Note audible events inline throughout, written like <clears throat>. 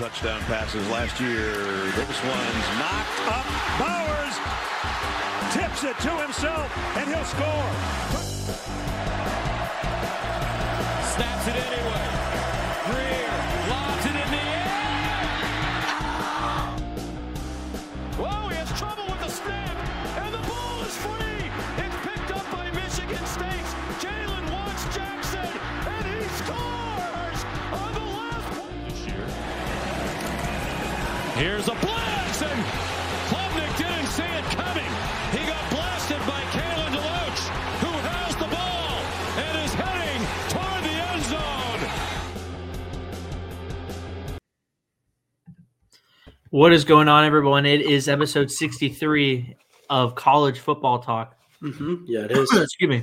touchdown passes last year. This one's knocked up. Bowers tips it to himself, and he'll score. Snaps it anyway. Greer lobs it in the air. Here's a blitz, and Klubnik didn't see it coming. He got blasted by Kalen DeLoach, who has the ball and is heading toward the end zone. What is going on, everyone? It is episode 63 of College Football Talk. Mm-hmm. Yeah, it is. <clears throat> Excuse me.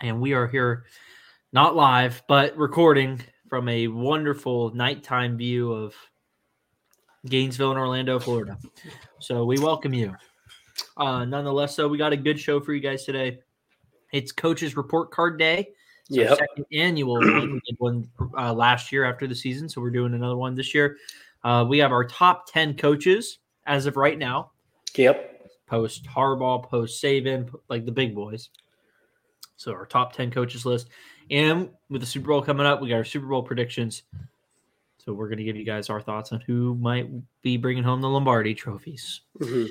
And we are here, not live, but recording from a wonderful nighttime view of Gainesville and Orlando, Florida. So we welcome you. Uh, nonetheless, so we got a good show for you guys today. It's Coach's Report Card Day. Our Yep. second annual one. We did one uh, last year after the season, so we're doing another one this year. Uh, we have our top 10 coaches as of right now, Yep. post Harbaugh, post Saban, like the big boys. So our top 10 coaches list. And with the Super Bowl coming up, we got our Super Bowl predictions. So we're going to give you guys our thoughts on who might be bringing home the Lombardi trophies. hmm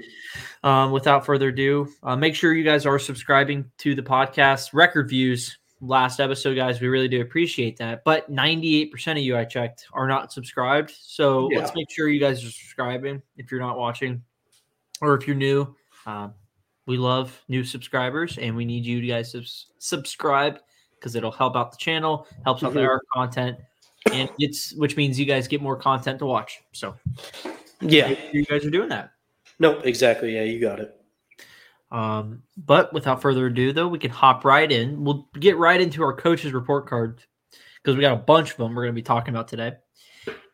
Um, without further ado, uh, make sure you guys are subscribing to the podcast. Record views last episode, guys. We really do appreciate that. But 98% of you I checked are not subscribed. So Yeah. let's make sure you guys are subscribing if you're not watching or if you're new. Um, we love new subscribers and we need you guys to subscribe because it'll help out the channel, helps out Mhm. our content, and it's which means you guys get more content to watch. So Yeah. you guys are doing that. Nope. Exactly. Yeah, you got it. Um, but without further ado, though, we can hop right in. We'll get right into our coaches report card because we got a bunch of them we're going to be talking about today.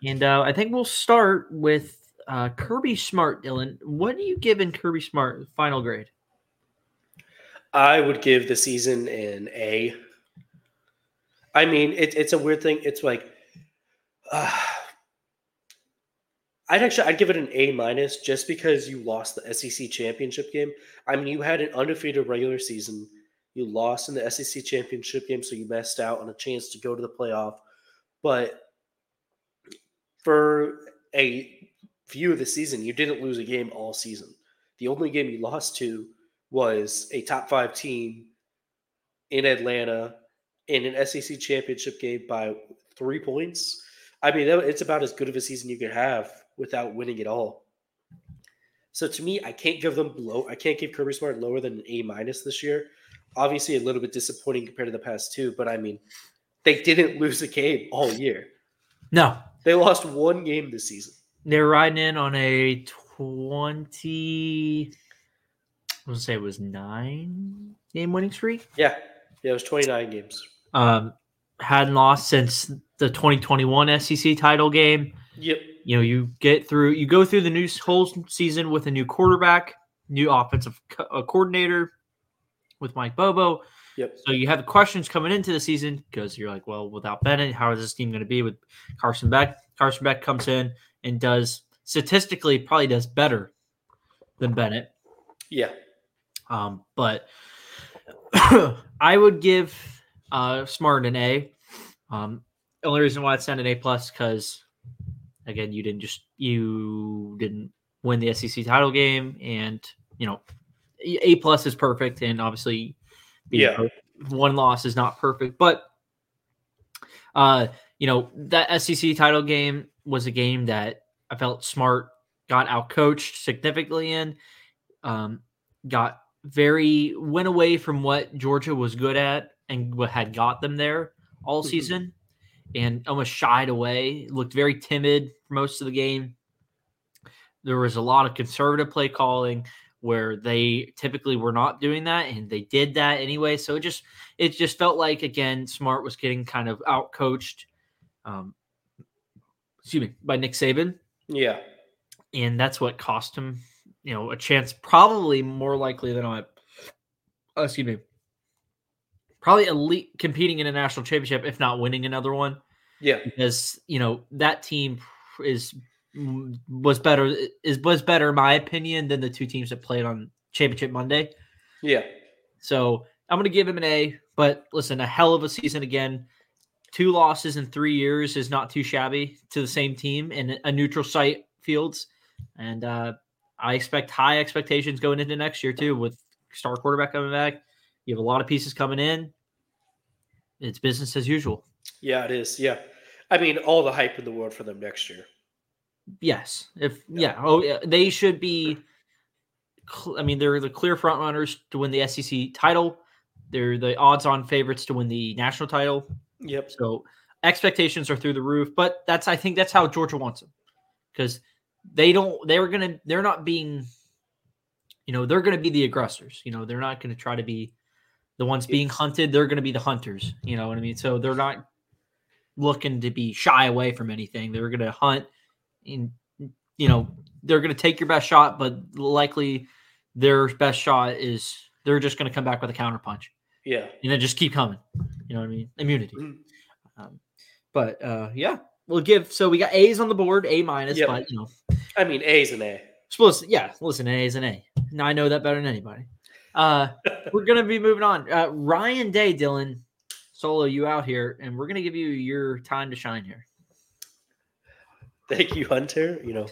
And uh, I think we'll start with uh, Kirby Smart. Dylan, what are you giving Kirby Smart final grade? I would give the season an A. I mean, it, it's a weird thing. It's like, uh, I'd actually I'd give it an A minus just because you lost the SEC championship game. I mean, you had an undefeated regular season. You lost in the SEC championship game, so you missed out on a chance to go to the playoff. But for a view of the season, you didn't lose a game all season. The only game you lost to was a top five team in Atlanta in an SEC championship game by three points. I mean, it's about as good of a season you could have without winning it all. So to me, I can't give them low. I can't give Kirby Smart lower than an A minus this year. Obviously, a little bit disappointing compared to the past two, but I mean, they didn't lose a game all year. No, They lost one game this season. they're riding in on a 20, I was going to say it was nine game winning streak. Yeah, yeah, it was twenty nine games. Um, hadn't lost since the 2021 SEC title game. Yep. you know you get through you go through the new whole season with a new quarterback new offensive co- uh, coordinator with mike bobo Yep. so you have questions coming into the season because you're like well without bennett how is this team going to be with carson beck carson beck comes in and does statistically probably does better than bennett Yeah. um, but <coughs> I would give uh, Smart an A. Um, only reason why it's not an A plus because again, you didn't just you didn't win the SEC title game, and you know, A plus is perfect, and obviously, Yeah. perfect- one loss is not perfect, but uh, you know, that SEC title game was a game that I felt Smart got outcoached significantly in. Um, got very went away from what Georgia was good at and what had got them there all Mhm. season and almost shied away, looked very timid for most of the game. There was a lot of conservative play calling where they typically were not doing that and they did that anyway. So it just it just felt like again Smart was getting kind of out coached um excuse me by Nick Saban Yeah. and that's what cost him, you know, a chance. Probably more likely than not. uh, excuse me. Probably elite competing in a national championship, if not winning another one, Yeah. because you know that team is was better is was better in my opinion than the two teams that played on Championship Monday. Yeah. So I'm going to give him an A. But listen, a hell of a season again. Two losses in three years is not too shabby to the same team in a neutral site fields, and uh, I expect high expectations going into next year too with star quarterback coming back. You have a lot of pieces coming in. It's business as usual. Yeah, it is. Yeah. I mean, all the hype in the world for them next year. Yes. If yeah, oh yeah, they should be I mean, they're the clear front runners to win the SEC title. They're the odds-on favorites to win the national title. Yep. So expectations are through the roof, but that's I think that's how Georgia wants them. Cuz they don't they were going to they're not being you know, they're going to be the aggressors. You know, they're not going to try to be the ones being hunted, they're going to be the hunters, you know what I mean? So they're not looking to be shy away from anything. They're going to hunt and you know, they're going to take your best shot, but likely their best shot is they're just going to come back with a counter punch. Yeah. And then just keep coming. You know what I mean? Immunity. Mm. Um, but uh, yeah, we'll give. So we got A's on the board, A minus. Yep. But you know, I mean, A's an A. supposed yeah. Listen, A is an A. Now I know that better than anybody. Uh, we're gonna be moving on. Uh, Ryan Day, Dylan, solo, you out here, and we're gonna give you your time to shine here. Thank you, Hunter. You know,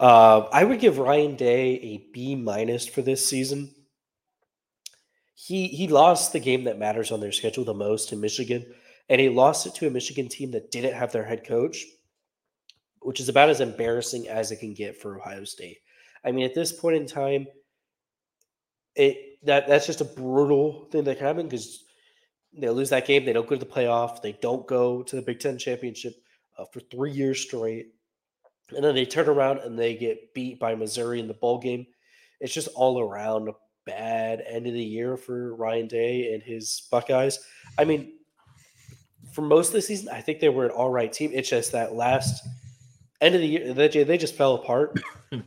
uh, I would give Ryan Day a B minus for this season. He he lost the game that matters on their schedule the most in Michigan, and he lost it to a Michigan team that didn't have their head coach, which is about as embarrassing as it can get for Ohio State. I mean, at this point in time, it that that's just a brutal thing that can happen because they lose that game, they don't go to the playoff, they don't go to the Big Ten championship uh, for three years straight, and then they turn around and they get beat by Missouri in the bowl game. It's just all around a bad end of the year for Ryan Day and his Buckeyes. I mean, for most of the season, I think they were an all right team. It's just that last end of the year, they, they just fell apart. <laughs> and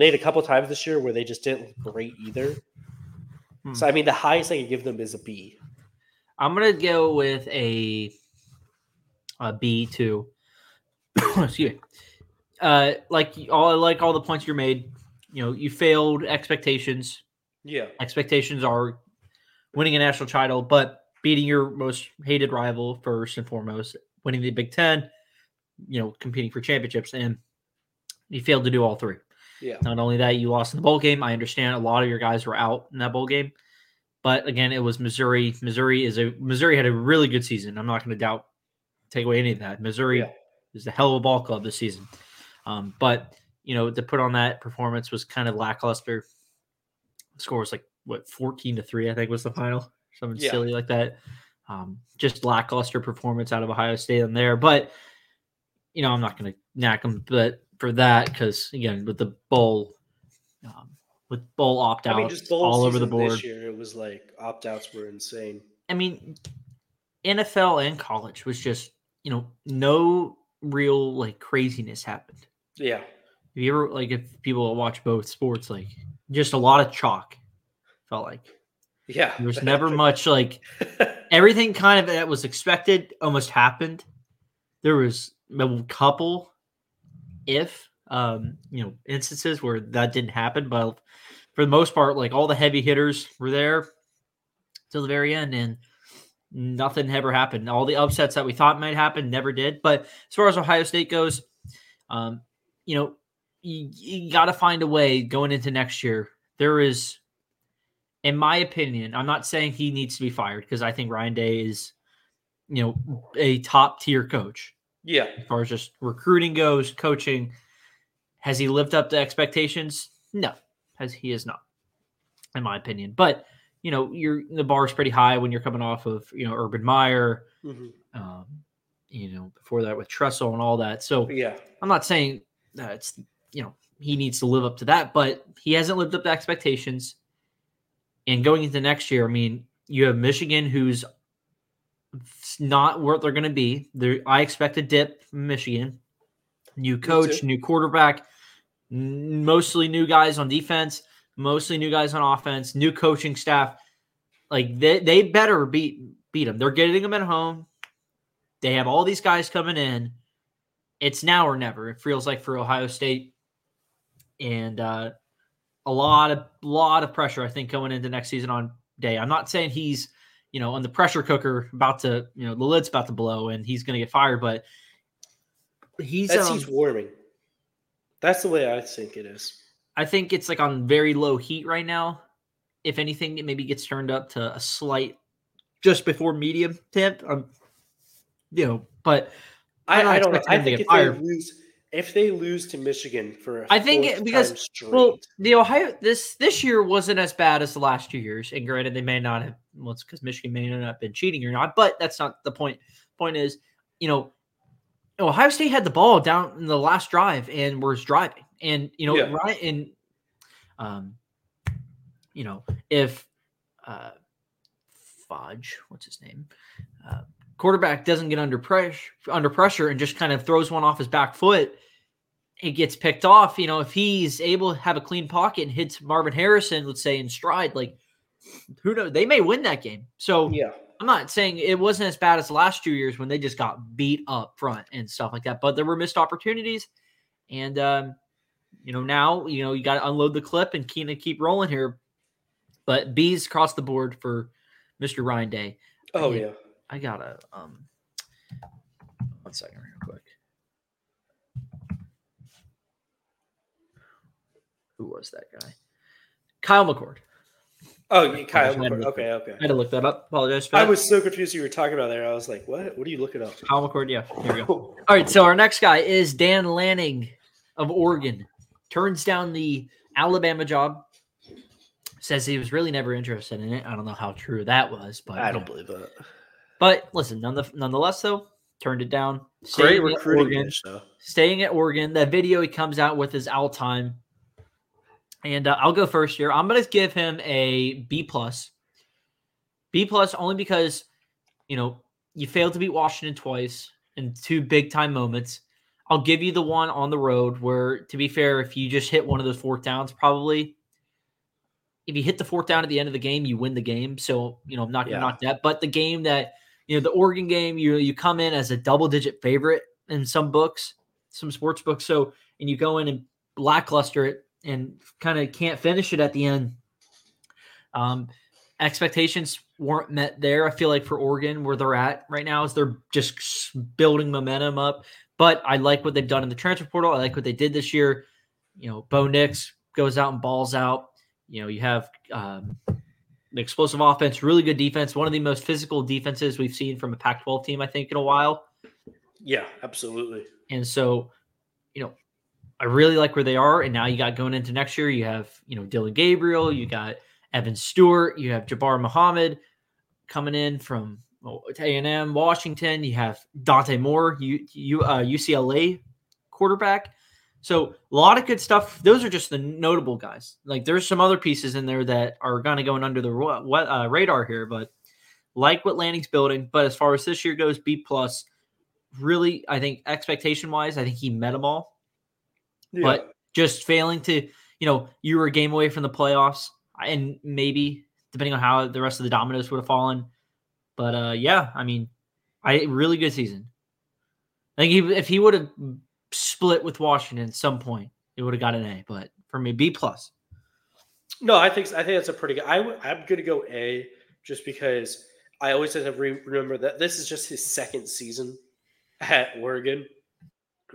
they had a couple times this year where they just didn't look great either. Hmm. So, I mean, the highest I can give them is a B. I'm gonna go with a a B two. <coughs> Excuse me. Uh, like all like all the points you made. You know, you failed expectations. Yeah. Expectations are winning a national title, but beating your most hated rival first and foremost, winning the Big Ten. You know, competing for championships, and you failed to do all three. Yeah. Not only that, you lost in the bowl game. I understand a lot of your guys were out in that bowl game, but again, it was Missouri. Missouri is a Missouri had a really good season. I'm not going to doubt take away any of that. Missouri Yeah. is a hell of a ball club this season, um, but you know to put on that performance was kind of lackluster. The score was like what 14 to three, I think was the final, something Yeah. silly like that. Um, just lackluster performance out of Ohio State in there, but you know I'm not going to knack them, but for that because again with the bowl, um, with bowl opt outs I mean, just bowl all over the board. This year, it was like opt outs were insane. I mean, NFL and college was just you know no real like craziness happened. Yeah. Have you ever like if people watch both sports, like just a lot of chalk. Felt like Yeah. there was <laughs> never much like everything kind of that was expected almost happened. There was a couple, if um, you know, instances where that didn't happen, but for the most part, like all the heavy hitters were there till the very end, and nothing ever happened. All the upsets that we thought might happen never did. But as far as Ohio State goes, um, you know, you, you got to find a way going into next year. There is, in my opinion, I'm not saying he needs to be fired because I think Ryan Day is, you know, a top tier coach yeah. as far as just recruiting goes, coaching. Has he lived up to expectations? No, has he is not, in my opinion. But you know, you're the bar is pretty high when you're coming off of you know Urban Meyer, Mhm. um, you know, before that with Tressel and all that. So Yeah. I'm not saying that it's you know he needs to live up to that, but he hasn't lived up to expectations. And going into next year, I mean, you have Michigan, who's not where they're going to be. There, I expect a dip from Michigan. New coach, new quarterback, mostly new guys on defense, mostly new guys on offense, new coaching staff. Like they, they better beat beat them. They're getting them at home. They have all these guys coming in, it's now or never. It feels like for Ohio State, and uh, a lot of lot of pressure. I think going into next season on Day. I'm not saying he's you know on the pressure cooker about to you know the lid's about to blow and he's going to get fired, but he's That's um, he's warming. That's the way I think it is. I think it's like on very low heat right now. If anything, it maybe gets turned up to a slight just before medium temp. Um, you know, but I, I'm not I don't I think get if they lose, if they lose to Michigan for, a I think it- because- Well, the Ohio this this year wasn't as bad as the last two years, and granted, they may not have. Well, it's because Michigan may not have been cheating or not, but that's not the point. Point is, you know, Ohio State had the ball down in the last drive and was driving, and you know, Yeah. right and um, you know, if uh, Fudge, what's his name, uh, quarterback doesn't get under pressure under pressure and just kind of throws one off his back foot it gets picked off, you know, if he's able to have a clean pocket and hits Marvin Harrison, let's say in stride, like who knows, they may win that game. So yeah, I'm not saying it wasn't as bad as the last two years when they just got beat up front and stuff like that, but there were missed opportunities. And um, you know, now you know you got to unload the clip and kind of keep rolling here. But B's across the board for Mr. Ryan Day. oh Yeah. I gotta um one second real quick. Who was that guy? Kyle McCord. Oh, yeah, Kyle. I had to McCord. Okay, okay. I had to look that up. Apologize for I that. was so confused you were talking about there. I was like, what? What are you looking up? Kyle McCord. Yeah, here we go. All right, so our next guy is Dan Lanning of Oregon. Turns down the Alabama job. Says he was really never interested in it. I don't know how true that was, but I don't know. believe that. But listen, none nonetheless, though, turned it down. Great Staying at recruiting, Oregon. though. staying at Oregon. That video he comes out with is all time. And uh, I'll go first here. I'm going to give him a B plus. B plus only because you know you failed to beat Washington twice in two big time moments. I'll give you the one on the road where, to be fair, if you just hit one of those fourth downs, probably if you hit the fourth down at the end of the game, you win the game. So you know I'm not Yeah. knock that. But the game that you know the Oregon game, you you come in as a double digit favorite in some books, some sports books. So and you go in and lackluster it and kind of can't finish it at the end. Um, expectations weren't met there. I feel like for Oregon, where they're at right now, is they're just building momentum up. But I like what they've done in the transfer portal. I like what they did this year. You know, Bo Nix goes out and balls out. You know, you have um, explosive offense, really good defense, one of the most physical defenses we've seen from a Pac-12 team, I think, in a while. Yeah, absolutely. And so, you know, I really like where they are. And now you got going into next year, you have, you know, Dillon Gabriel, you got Evan Stewart, you have Jabbar Muhammad coming in from A&M, Washington. You have Dante Moore, you, you uh, UCLA quarterback. So a lot of good stuff. Those are just the notable guys. Like there's some other pieces in there that are kind of going under the uh, radar here, but like what Lanning's building. But as far as this year goes, B plus. Really, I think expectation wise, I think he met them all Yeah. but just failing to, you know, you were a game away from the playoffs, and maybe depending on how the rest of the dominoes would have fallen. But uh, yeah, I mean, I really good season. I think he, if he would have split with Washington at some point, it would have got an A. But for me, B plus. No, I think I think that's a pretty good. I I'm going to go A just because I always have to re- remember that this is just his second season at Oregon.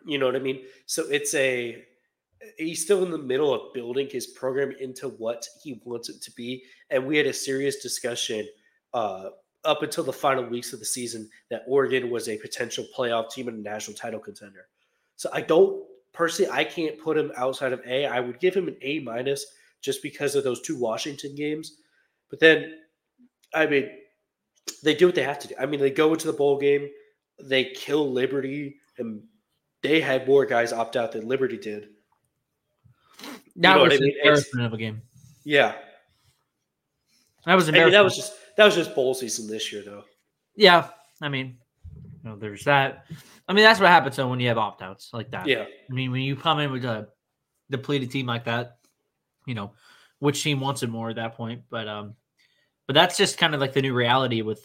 You know what I mean? So it's a he's still in the middle of building his program into what he wants it to be, and we had a serious discussion uh, up until the final weeks of the season that Oregon was a potential playoff team and a national title contender. So I don't personally, I can't put him outside of A. I would give him an A minus just because of those two Washington games. But then, I mean, they do what they have to do. I mean, they go into the bowl game, they kill Liberty, and they had more guys opt out than Liberty did. That know was I an mean? Embarrassment of a game. Yeah, That was I mean, embarrassing. that was just that was just bowl season this year, though. yeah. I mean, you know, there's that. I mean, that's what happens though when you have opt outs like that. Yeah, I mean, when you come in with a depleted team like that, you know, which team wants it more at that point? But um, but that's just kind of like the new reality with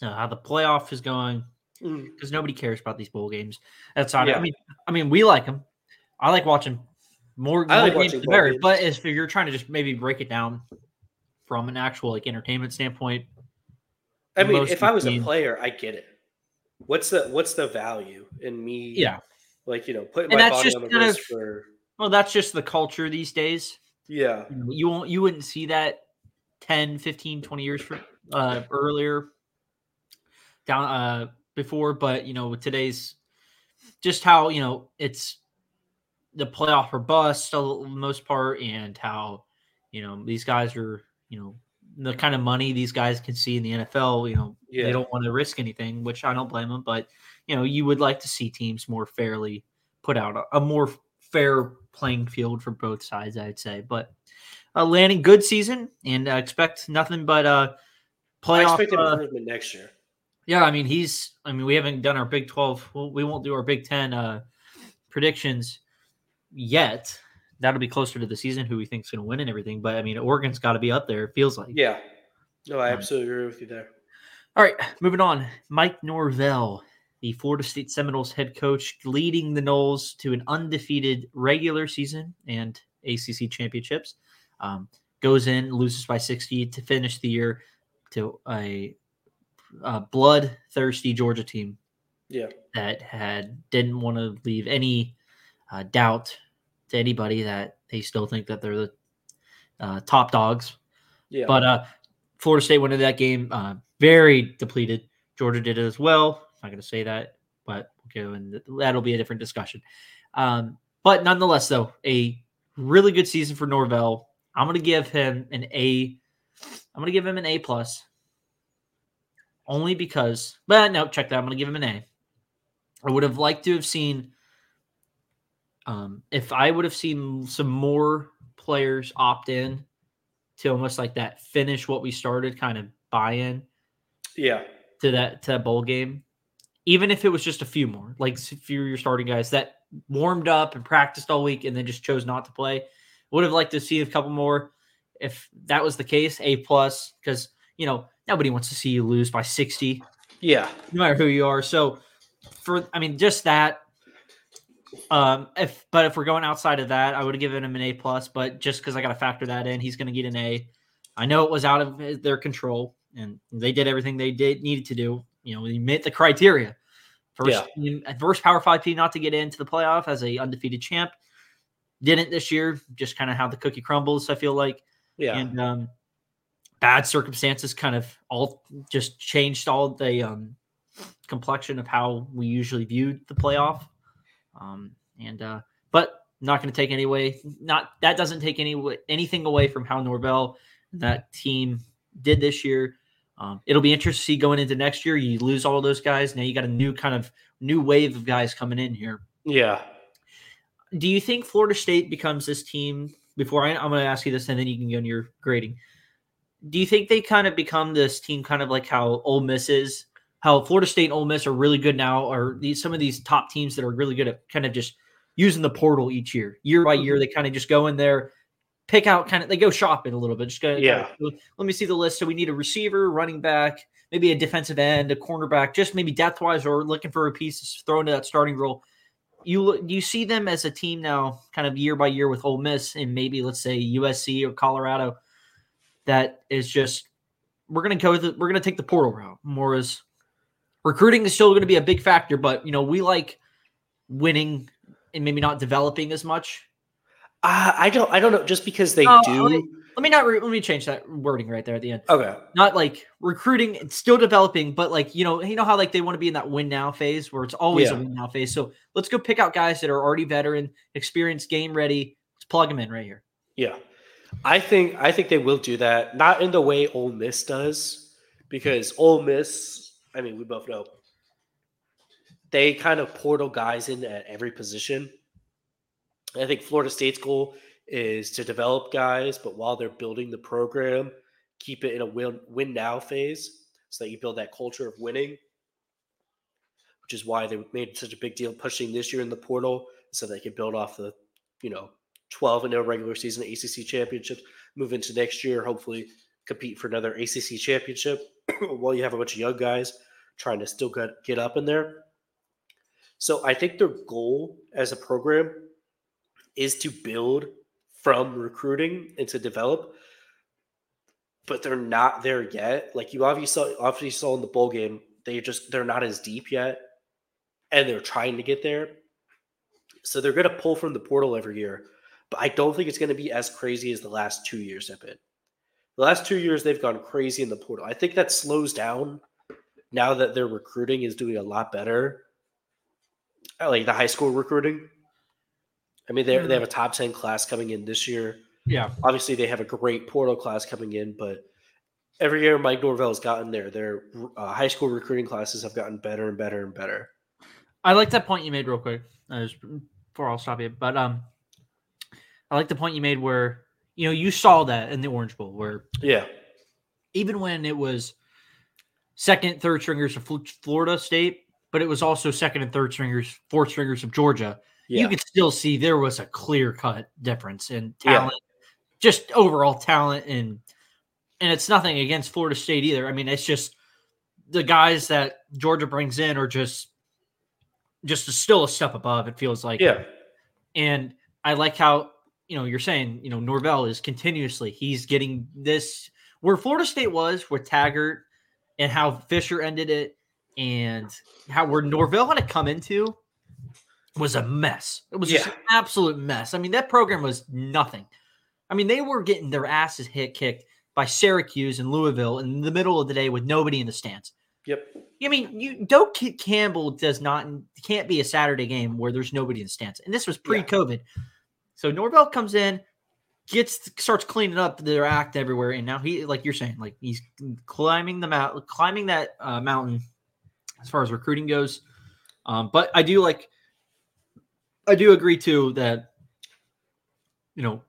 you know, how the playoff is going. Mm. because nobody cares about these bowl games. That's not. Yeah. I mean, I mean, we like them. I like watching more, I like more watching better. games. But if you're trying to just maybe break it down from an actual like entertainment standpoint, I mean, if I was a player, I get it. What's the what's the value in me? yeah. like you know, putting And my body on the risk of- for Well, that's just the culture these days. yeah, You You won't, you wouldn't see that 10, 15, 20 years from, uh, earlier down uh, before, but you know, with today's just how you know it's the playoff or bust for the most part, and how you know these guys are you know the kind of money these guys can see in the NFL. You know, Yeah. they don't want to risk anything, which I don't blame them. But you know, you would like to see teams more fairly put out a, a more fair playing field for both sides. I'd say, but uh, Lanning good season and uh, expect nothing but uh I playoff. expect uh, improvement next year. yeah, I mean he's. I mean we haven't done our Big Twelve. Well, we won't do our Big Ten uh, predictions yet. That'll be closer to the season. Who we think's going to win and everything. But I mean Oregon's got to be up there. It feels like. Yeah, no, I Um, absolutely agree with you there. All right, moving on. Mike Norvell, the Florida State Seminoles head coach, leading the Noles to an undefeated regular season and ACC championships. Um, goes in, loses by 60 to finish the year to a, a bloodthirsty Georgia team Yeah, that had didn't want to leave any uh, doubt to anybody that they still think that they're the uh, top dogs. yeah, But uh, Florida State went into that game uh, very depleted. Georgia did it as well. I'm not going to say that, but we'll go and that'll be a different discussion. Um, but nonetheless, though, a really good season for Norvell. I'm going to give him an A. I'm going to give him an A plus, only because. But no, check that. I'm going to give him an A. I would have liked to have seen. Um, if I would have seen some more players opt in to almost like that finish what we started kind of buy in yeah, to that to that bowl game, even if it was just a few more, like a few of your starting guys that warmed up and practiced all week and then just chose not to play. Would have liked to see a couple more. If that was the case, A plus, because you know nobody wants to see you lose by sixty, yeah, no matter who you are. So, for I mean, just that. Um, if but if we're going outside of that, I would have given him an A plus. But just because I got to factor that in, he's going to get an A. I know it was out of their control, and they did everything they did needed to do. You know, we met the criteria. First, team- first Power Five team not to get into the playoff as a undefeated champ. Didn't this year, just kind of how the cookie crumbles. I feel like yeah, and um, bad circumstances kind of all just changed all the um, complexion of how we usually viewed the playoff. Um, and uh, but not going to take any away. Not that doesn't take any anything away from how Norvell and that team did this year. Um, it'll be interesting to see going into next year. You lose all those guys. Now you got a new kind of new wave of guys coming in here yeah. do you think Florida State becomes this team? Before I, I'm going to ask you this, and then you can go into your grading. Do you think they kind of become this team, kind of like how Ole Miss is? How Florida State and Ole Miss are really good now, or these some of these top teams that are really good at kind of just using the portal each year, year by year. Mm-hmm. They kind of just go in there, pick out kind of they go shopping a little bit. Just go, Yeah. Let me see the list. So we need a receiver, running back, maybe a defensive end, a cornerback, just maybe depth wise, or looking for a piece to throw into that starting role you look- you see them as a team now, kind of year by year with Ole Miss and maybe let's say USC or Colorado, that is just we're gonna go. With the, we're gonna take the portal route more as recruiting is still going to be a big factor, but you know we like winning and maybe not developing as much. Uh, I don't, I don't know. Just because they Oh, do, okay. Let me not. Re- let me change that wording right there at the end. okay, Not like recruiting, it's still developing, but like you know, you know how like they want to be in that win now phase where it's always Yeah. a win now phase. So let's go pick out guys that are already veteran, experienced, game ready. Let's plug them in right here. Yeah. I think I think they will do that. Not in the way Ole Miss does, because Ole Miss, I mean, we both know they kind of portal guys in at every position. I think Florida State's goal is to develop guys, but while they're building the program, keep it in a win win now phase so that you build that culture of winning. Which is why they made such a big deal pushing this year in the portal so they could build off the, you know, 12 and no regular season ACC championships, move into next year, hopefully compete for another ACC championship <clears throat> while you have a bunch of young guys trying to still get get up in there. So I think their goal as a program is to build from recruiting and to develop, but they're not there yet. Like you obviously obviously saw in the bowl game, they just they're not as deep yet, and they're trying to get there. So they're going to pull from the portal every year, but I don't think it's going to be as crazy as the last two years have been. The last two years they've gone crazy in the portal. I think that slows down now that their recruiting is doing a lot better. Like the high school recruiting. I mean, they they have a top ten class coming in this year. Yeah. Obviously, they have a great portal class coming in, but every year Mike Norvell has gotten there. Their uh, high school recruiting classes have gotten better and better and better. I like that point you made real quick. Uh, just before I'll stop you, but um, I like the point you made where you know you saw that in the Orange Bowl where Yeah, even when it was second, third stringers of Florida State, but it was also second and third stringers, fourth stringers of Georgia. yeah, You could still see there was a clear cut difference in Yeah. talent, just overall talent, and and it's nothing against Florida State either. I mean, it's just the guys that Georgia brings in are just just still a step above. It feels like, yeah, and I like how you know you're saying you know Norvell is continuously he's getting this where Florida State was with Taggart and how Fisher ended it and how where Norvell had to come into was a mess. It was just an absolute mess. I mean that program was nothing. I mean they were getting their asses hit kicked by Syracuse and Louisville in the middle of the day with nobody in the stands. yep, I mean, you Doak Campbell does not can't be a Saturday game where there's nobody in the stands, and this was pre-COVID. So Norvell comes in, gets starts cleaning up their act everywhere, and now he, like you're saying, like he's climbing the mount, climbing that uh, mountain as far as recruiting goes. Um, but I do like, I do agree too that you know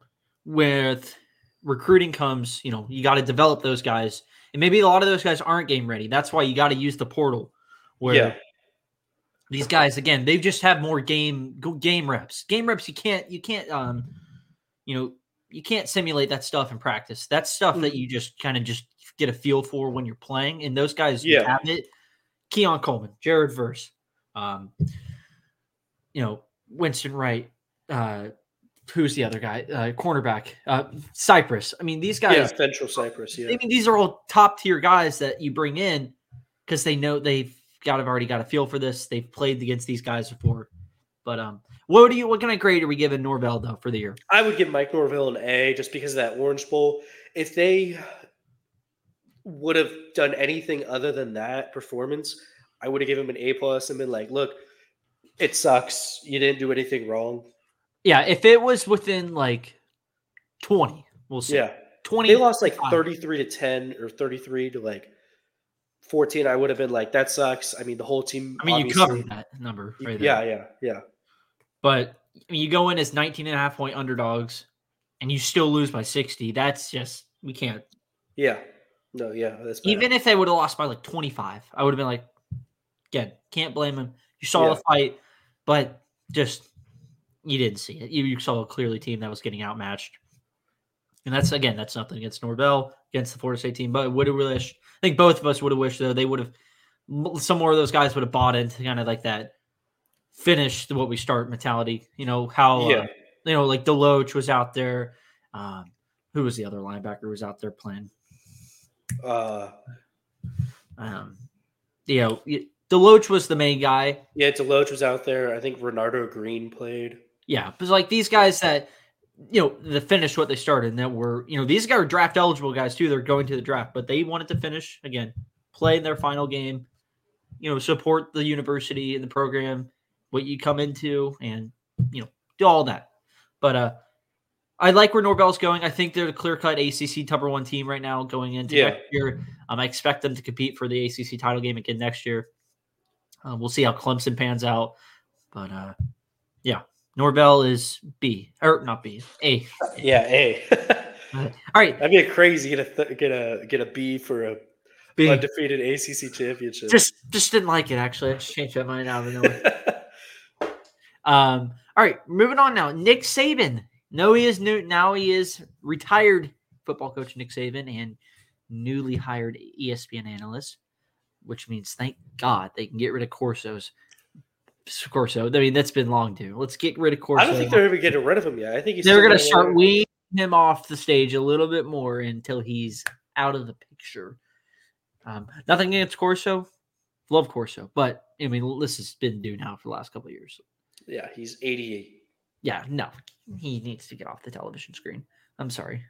with recruiting comes, you know, you got to develop those guys. And maybe a lot of those guys aren't game ready. That's why you got to use the portal where yeah, these guys again, they just have more game game reps. Game reps you can't you can't um you know, you can't simulate that stuff in practice. That's stuff that Mhm. you just kind of just get a feel for when you're playing. And those guys Yeah. have it. Keon Coleman, Jared Verse, um, you know, Winston Wright, uh, who's the other guy? Uh, cornerback, uh, Cypress. I mean, these guys, yeah. Fentrell Cypress. Yeah, I mean, these are all top tier guys that you bring in because they know they've got have already got a feel for this. They've played against these guys before. But um, what do you what kind of grade are we giving Norvell though for the year? I would give Mike Norvell an A just because of that Orange Bowl. If they would have done anything other than that performance, I would have given him an A plus and been like, "Look, it sucks. You didn't do anything wrong." Yeah, if it was within like twenty, we'll see. Yeah, twenty. they lost like thirty-three to ten or thirty-three to like fourteen. I would have been like, "That sucks." I mean, the whole team. I mean, you covered that number right there. Yeah, yeah, yeah, But I mean, you go in as 19 and a half point underdogs and you still lose by 60. That's just, we can't. yeah. No, yeah. Even if they would have lost by like 25, I would have been like, again, can't blame him. You saw Yeah. the fight, but just, you didn't see it. You, you saw a clearly team that was getting outmatched. And that's, again, that's nothing against Norvell, against the Florida State team. But would have wished, I think both of us would have wished, though, they would have, some more of those guys would have bought into kind of like that finish what we start mentality. You know, how, uh, you know, like Deloach was out there. Um, who was the other linebacker who was out there playing? uh, Um, you know, Deloach was the main guy. yeah. Deloach was out there. I think Renardo Green played. Yeah, but like these guys that you know the finish what they started and that were you know these guys are draft eligible guys too. They're going to the draft, but they wanted to finish again, play in their final game. You know, support the university and the program, what you come into, and you know do all that. But uh, I like where Norvell's going. I think they're the clear cut ACC number one team right now going into Yeah. next year. Um, I expect them to compete for the ACC title game again next year. Uh, we'll see how Clemson pans out, but uh, yeah, Norvell is B or not B A. Yeah, A. <laughs> All right, That'd be a crazy get a th- get a get a B for a B. undefeated ACC championship. Just just didn't like it actually. I just changed my mind out of nowhere. <laughs> Um, all right, moving on now. Nick Saban. No, he is new. Now he is retired football coach Nick Saban and newly hired ESPN analyst which means thank God they can get rid of Corso's. Corso. I mean, that's been long due. Let's get rid of Corso. I don't think they're ever getting rid of him yet. I think he's they're going to gonna- start weaning him off the stage a little bit more until he's out of the picture. Um, nothing against Corso, love Corso, but I mean, this has been due now for the last couple of years. Yeah, he's 88. Yeah, no, he needs to get off the television screen. I'm sorry.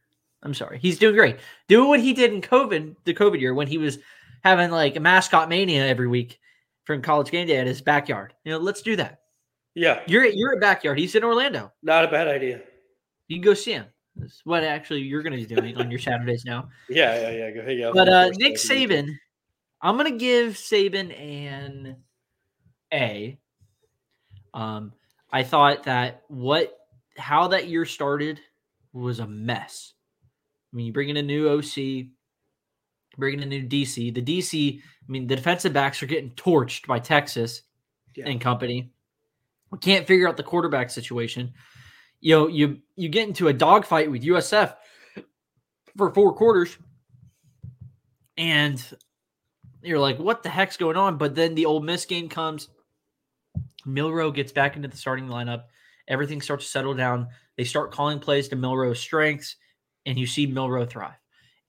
I'm sorry. He's doing great. Doing what he did in COVID, the COVID year, when he was having like a mascot mania every week from college game day at his backyard. You know, let's do that. Yeah, You're you're at backyard. He's in Orlando. not a bad idea. You can go see him. That's what actually you're going to be doing on your Saturdays now. <laughs> Yeah, yeah, yeah. Go hang out. But uh, Nick time of the week. Saban, I'm going to give Saban an A. Um, I thought that what how that year started was a mess. I mean, you bring in a new OC, bring in a new DC. The DC, I mean, the defensive backs are getting torched by Texas Yeah. and company. We can't figure out the quarterback situation. You know, you you get into a dogfight with USF for four quarters, and you're like, "What the heck's going on?" But then the Ole Miss game comes. Milroe gets back into the starting lineup. Everything starts to settle down. They start calling plays to Milroe's strengths, and you see Milroe thrive.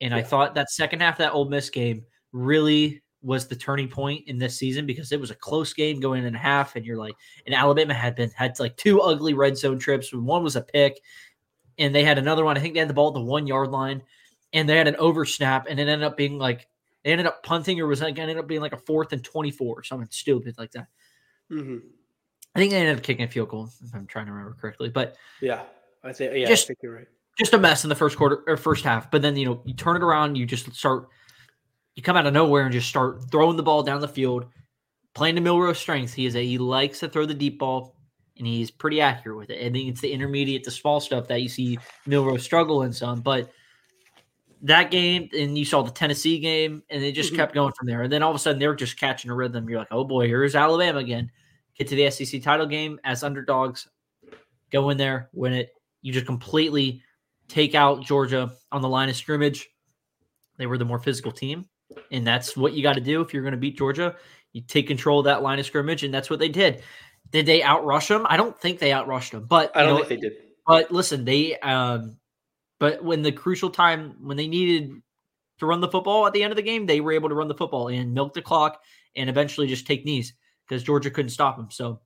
And I thought that second half of that Ole Miss game really was the turning point in this season because it was a close game going in half, and you're like, and Alabama had been had like two ugly red zone trips. One was a pick, and they had another one. I think they had the ball at the one yard line, and they had an oversnap, and it ended up being like they ended up punting, or was like ended up being like a fourth and twenty four or something stupid like that. Mhm. I think they ended up kicking a field goal if I'm trying to remember correctly, but Yeah, I think. Yeah, Just- I think you're right. just a mess in the first quarter or first half. But then you know you turn it around, you just start, you come out of nowhere and just start throwing the ball down the field, playing to Milroe's strengths. He is a he likes to throw the deep ball, and he's pretty accurate with it. I think it's the intermediate, the small stuff that you see Milroe struggle in some, but. That game, and you saw the Tennessee game, and it just Mhm. kept going from there. And then all of a sudden, they're just catching a rhythm. You're like, "Oh boy, here's Alabama again." Get to the SEC title game as underdogs, go in there, win it. You just completely take out Georgia on the line of scrimmage. They were the more physical team, and that's what you got to do if you're going to beat Georgia. You take control of that line of scrimmage, and that's what they did. Did they outrush them? I don't think they outrushed them, but I don't know, think they did. but listen, they um, but when the crucial time when they needed to run the football at the end of the game, they were able to run the football and milk the clock and eventually just take knees because Georgia couldn't stop them. So,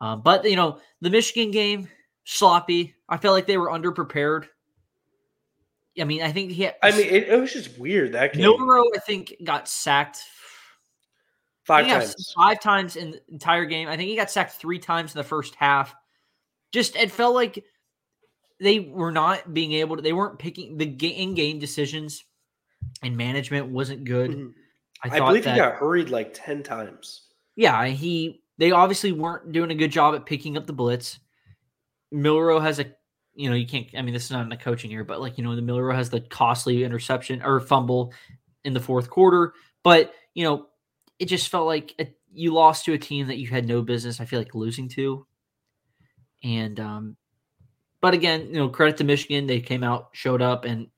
um, but you know, the Michigan game sloppy. I felt like they were underprepared. I mean, I think he had, I mean, it, it was just weird that game. Milroe, I think, got sacked Five times. five times in the entire game. I think he got sacked three times in the first half. Just it felt like they were not being able to. They weren't picking the ga- in-game decisions, and management wasn't good. Mhm. I I, believe that, he got hurried like ten times. Yeah, he they obviously weren't doing a good job at picking up the blitz. Milroe has a, you know, you can't. I mean, this is not in the coaching here, but like you know, the Milroe has the costly interception or fumble in the fourth quarter. But you know, it just felt like a, you lost to a team that you had no business. I feel like losing to, and um, but again, you know, credit to Michigan, they came out, showed up, and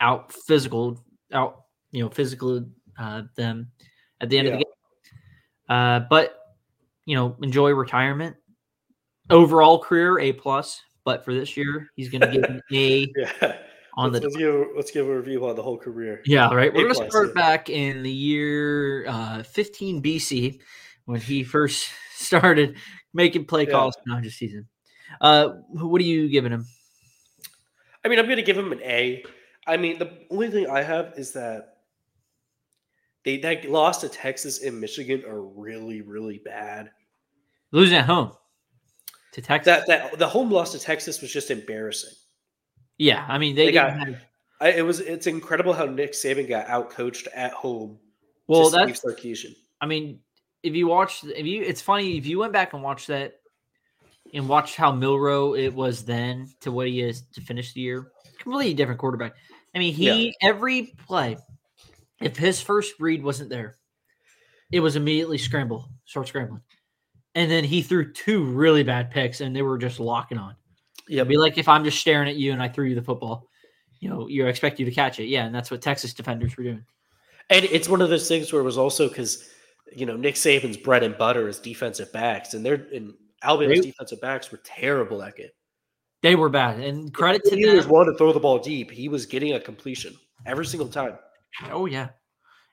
out physical, out you know, physical uh, them at the end of the game. Uh, but you know, enjoy retirement. Overall career A plus, but for this year, he's going to get an A Yeah. on let's, the. let's give let's give a review on the whole career. Yeah, right. We're going to start yeah. back in the year uh, 15 BC when he first <laughs> started making play Yeah. calls. No, just season. Uh, what are you giving him? I mean, I'm going to give him an A. I mean, the only thing I have is that they that loss to Texas and Michigan are really, really bad. Losing at home to Texas. That that the home loss to Texas was just embarrassing. yeah, I mean they, They got- have- I, it was it's incredible how Nick Saban got out coached at home. well. That's Steve Sarkisian. I mean, if you watch, if you, it's funny if you went back and watched that and watched how Milroe it was then to what he is to finish the year, completely different quarterback. I mean, he every play, if his first read wasn't there, it was immediately scramble, start scrambling, and then he threw two really bad picks, and they were just locking on. Yeah, It'd be like if I'm just staring at you and I threw you the football, you know, you expect you to catch it, yeah, and that's what Texas defenders were doing. And it's one of those things where it was also because you know Nick Saban's bread and butter is defensive backs, and they're in Alabama's They- defensive backs were terrible that game. They were bad, and credit to He was them. one to throw the ball deep. He was getting a completion every single time. Oh yeah,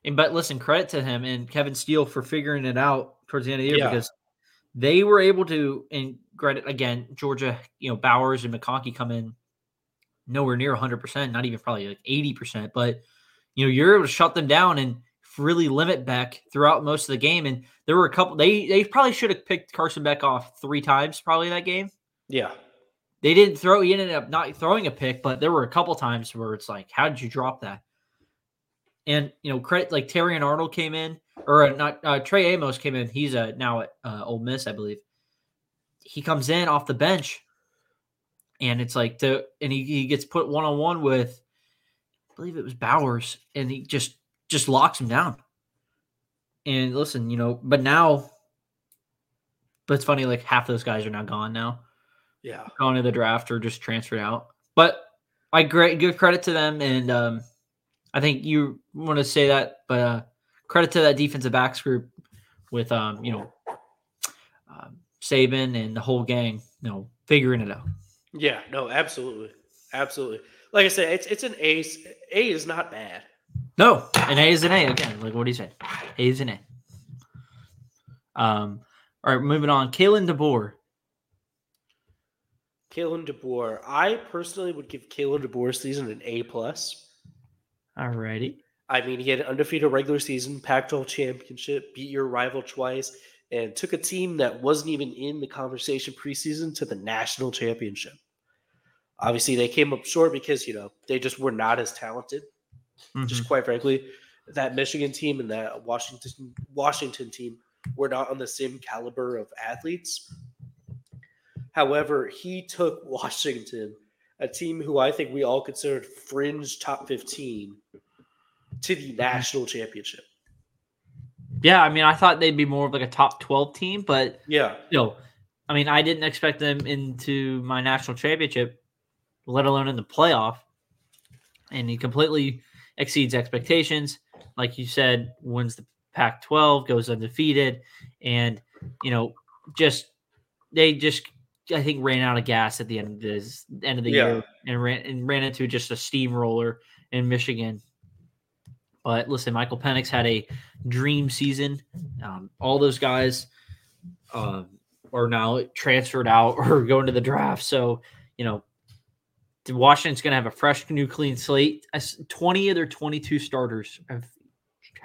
and but listen, credit to him and Kevin Steele for figuring it out towards the end of the year Yeah. because they were able to. And credit again, Georgia, you know Bowers and McConkey come in nowhere near 100, percent not even probably like 80 percent, but you know you're able to shut them down and really limit Beck throughout most of the game. And there were a couple. They they probably should have picked Carson Beck off three times probably that game. Yeah, They didn't throw. He ended up not throwing a pick, but there were a couple times where it's like, how did you drop that? And you know, credit like Terrion Arnold came in, or uh, not uh, Trey Amos came in. He's uh, now at uh, Ole Miss, I believe. He comes in off the bench, and it's like to, and he, he gets put one on one with, I believe it was Bowers, and he just just locks him down. And listen, you know, but now, but it's funny, like half those guys are now gone now yeah, going to the draft or just transferred out. But I great give credit to them, and um, I think you want to say that, but uh, credit to that defensive backs group with um, you know um, Saban and the whole gang, you know, figuring it out. yeah. No, absolutely, absolutely. Like I said, it's it's an A. A is not bad. No, an A is an A again. Like what he said, A is an A. Um, all right, moving on. Kalen DeBoer. Kalen DeBoer. I personally would give Kalen DeBoer's season an A plus. All righty. I mean, he had an undefeated regular season, Pac-12 championship, beat your rival twice, and took a team that wasn't even in the conversation preseason to the national championship. Obviously, they came up short because you know they just were not as talented. Mhm. Just quite frankly, that Michigan team and that Washington Washington team were not on the same caliber of athletes. However, he took <laughs> Washington, a team who I think we all considered fringe top 15, to the mm-hmm. national championship. Yeah, I mean, I thought they'd be more of like a top twelve team, but Yeah. No, I mean, I didn't expect them into my national championship, let alone in the playoff. And he completely exceeds expectations. Like you said, wins the Pac 12, goes undefeated. And, you know, just, they just, I think, ran out of gas at the end of this end of the Yeah. year and ran and ran into just a steamroller in Michigan. But listen, Michael Penix had a dream season. Um, all those guys, um, are now transferred out <laughs> or going to the draft. So, you know, Washington's going to have a fresh, new, clean slate. 20 of their 22 starters have,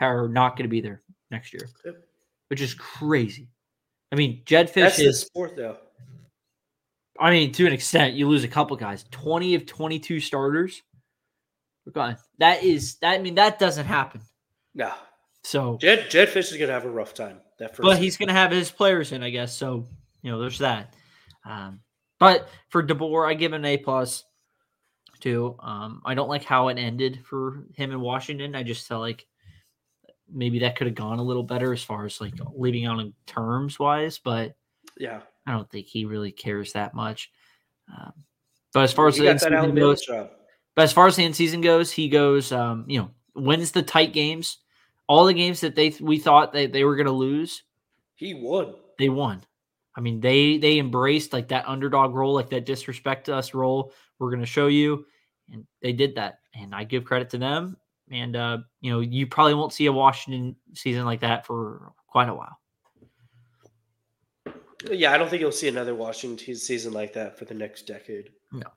are not going to be there next year, Yep. which is crazy. I mean, Jedd Fisch That's is, sport, though. I mean, to an extent, you lose a couple guys. 20 of 22 starters. We're gone. That is, that, I mean, that doesn't happen. No. So, Jedd, Jedd Fisch is going to have a rough time. That first but he's going to have his players in, I guess. So you know, there's that. Um, but for DeBoer, I give him an A plus. Too. Um, I don't like how it ended for him in Washington. I just felt like maybe that could have gone a little better as far as like leaving in terms wise. But Yeah. I don't think he really cares that much. Um, but as far as He the got that Alabama job. But as far as the end season goes, he goes, um, you know, wins the tight games. All the games that they we thought they, they were going to lose, He won. they won. I mean, they they embraced like that underdog role, like that disrespect to us role. We're going to show you, and they did that. And I give credit to them. And uh, you know, you probably won't see a Washington season like that for quite a while. Yeah, I don't think you'll see another Washington season like that for the next decade. No.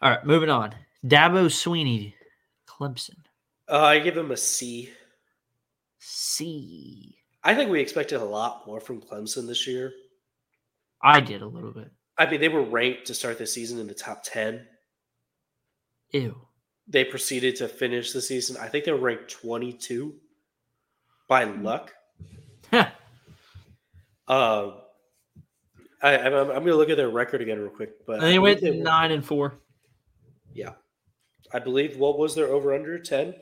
All right, moving on. Dabo Swinney, Clemson. Uh, I give him a C. C. I think we expected a lot more from Clemson this year. I did a little bit. I mean, they were ranked to start the season in the top 10. Ew. They proceeded to finish the season. I think they were ranked 22 by Hmm. luck. Um, I, I'm, I'm going to look at their record again real quick. But And they I went believe were- nine and four. Yeah. I believe, what was their over under? 10?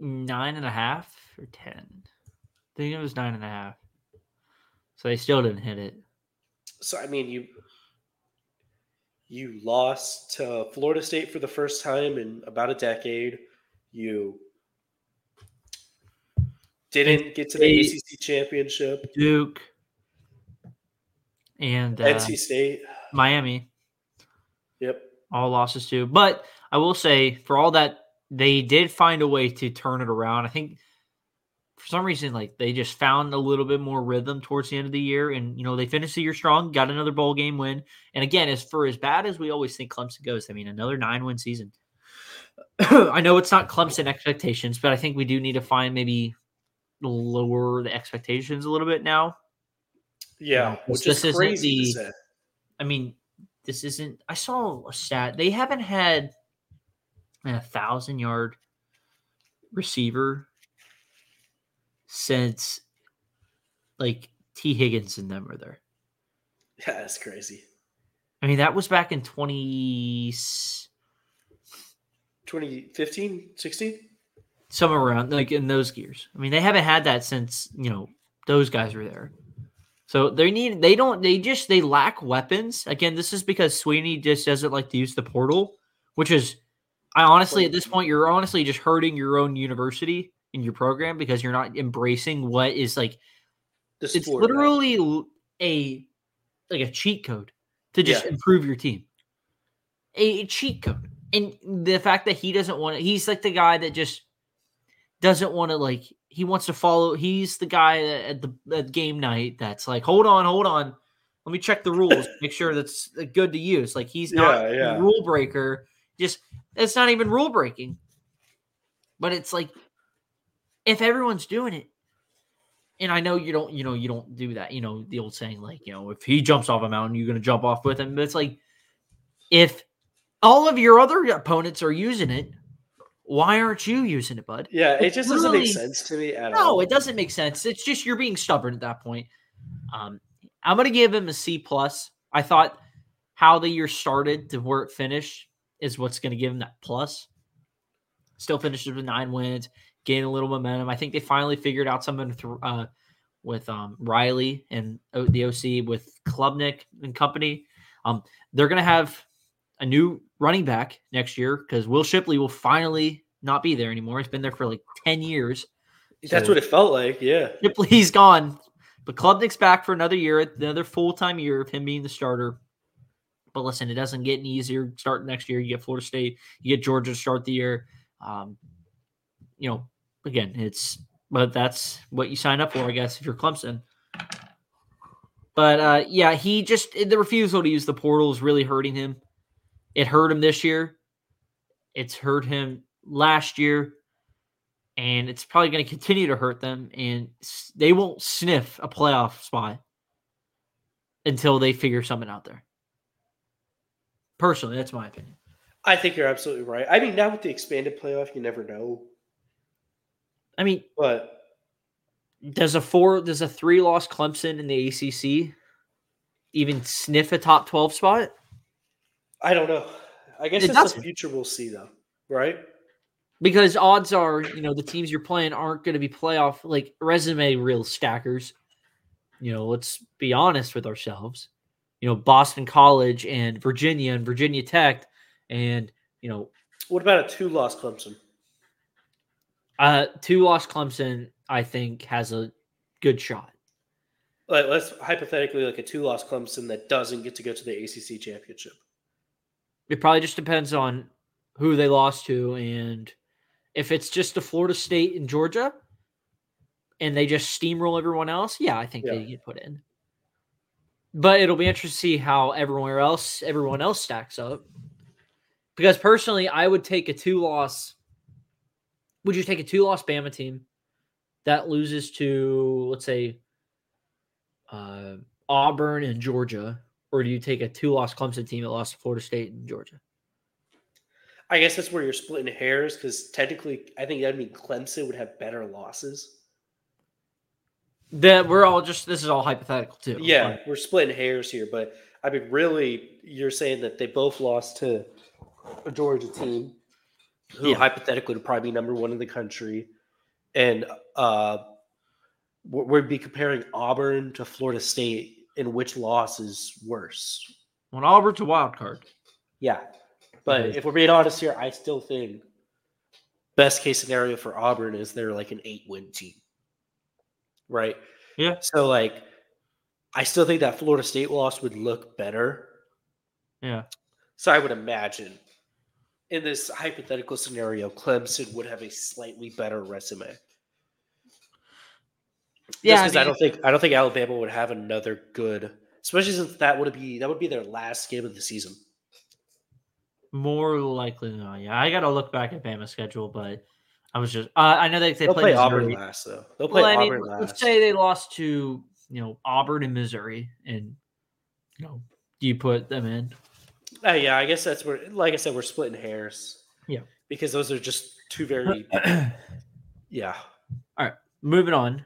Nine and a half or ten. I think it was nine and a half. So they still didn't hit it. So, I mean, you. You lost to Florida State for the first time in about a decade. You Didn't get to the. ACC championship. Duke, and uh, NC State. Miami. Yep. All losses too. But I will say, for all that, they did find a way to turn it around. I think for some reason, like they just found a little bit more rhythm towards the end of the year, and you know they finished the year strong, got another bowl game win. And again, as for as bad as we always think Clemson goes, I mean another nine win season. <clears throat> I know it's not Clemson expectations, but I think we do need to find maybe lower the expectations a little bit now. Yeah, No, which this is isn't crazy the-. I mean, this isn't. I saw a stat. They haven't had a thousand yard receiver since like T. Higgins and them were there. Yeah, that's crazy. I mean, that was back in 20, 2015, 16? somewhere around like in those gears. I mean, they haven't had that since, you know, those guys were there. So they need, they don't, they just, they lack weapons. Again, this is because Swinney just doesn't like to use the portal, which is, I honestly, at this point, you're honestly just hurting your own university in your program because you're not embracing what is like, The it's sport, right? literally l- a, like a cheat code to just Yeah. improve your team. A, a cheat code. And the fact that he doesn't want it, he's like the guy that just doesn't want to like he wants to follow he's the guy at the at game night that's like hold on hold on. Let me check the rules <laughs> make sure that's uh, good to use. Like he's not Yeah, yeah. a rule breaker. Just it's not even rule breaking. But it's like if everyone's doing it and i know you don't you know you don't do that you know the old saying like you know if he jumps off a mountain you're going to jump off with him. But it's like if all of your other opponents are using it why aren't you using it bud Yeah, it just doesn't make sense to me at all. no, it doesn't make sense. It's just you're being stubborn at that point. Um, I'm gonna give him a C plus. I thought how the year started to where it finished is what's gonna give him that plus. Still finishes with nine wins, gain a little momentum. I think they finally figured out something with, uh, with um, Riley and the OC with Klubnik and company. Um, they're gonna have a new running back next year because Will Shipley will finally not be there anymore. He's been there for like 10 years. That's So- what it felt like. Yeah. Shipley's <laughs> gone, but Klubnik's back for another year, another full time year of him being the starter. But listen, it doesn't get any easier. Start next year, you get Florida State, you get Georgia to start the year. Um, you know, again, it's but that's what you sign up for, I guess, if you're Clemson. But uh, yeah, he just the refusal to use the portal is really hurting him. It hurt him this year. It's hurt him last year and it's probably going to continue to hurt them and they won't sniff a playoff spot until they figure something out there personally that's my opinion I think you're absolutely right. I mean, now with the expanded playoff, you never know. i mean But does a four does a three loss clemson in the acc even sniff a top 12 spot I don't know. I guess It it's the future we'll see, though. Right? because odds are you know the teams you're playing aren't going to be playoff like resume real stackers you know let's be honest with ourselves you know boston college and virginia and virginia tech and you know What about a two-loss Clemson? uh two loss clemson i think has a good shot Like, let's hypothetically like a two-loss Clemson that doesn't get to go to the ACC championship. It probably just depends on who they lost to and if it's just the florida state and georgia and they just steamroll everyone else yeah i think they Yeah. get put in but it'll be interesting to see how everywhere else everyone else stacks up because personally i would take a two loss would you take a two loss bama team that loses to let's say uh, auburn and georgia or do you take a two loss clemson team that lost to florida state and georgia I guess that's where you're splitting hairs because technically, I think that mean Clemson would have better losses. that we're all just this is all hypothetical too Yeah, we're splitting hairs here, but I mean, really, you're saying that they both lost to a Georgia team who Yeah. hypothetically would probably be number one in the country, and uh, we- we'd be comparing Auburn to Florida State, in which loss is worse. when auburn's a wild card Yeah, but Mhm. if we're being honest here, I still think best case scenario for Auburn is they're like an eight win team. right? Yeah. So like, I still think that Florida State loss would look better. Yeah. So I would imagine in this hypothetical scenario, Clemson would have a slightly better resume. Yeah, because I, mean- don't think I don't think Alabama would have another good, especially since that would be that would be their last game of the season. More likely than not. Yeah, I got to look back at Bama's schedule, but I was just uh, I know they they They'll play play Auburn last though. They'll play Well, I mean, Auburn last. let's say they lost to you know Auburn and Missouri, and you know, do you put them in? Uh, yeah, I guess that's where, like I said, we're splitting hairs. Yeah. because those are just two very, <clears throat> yeah. All right, moving on,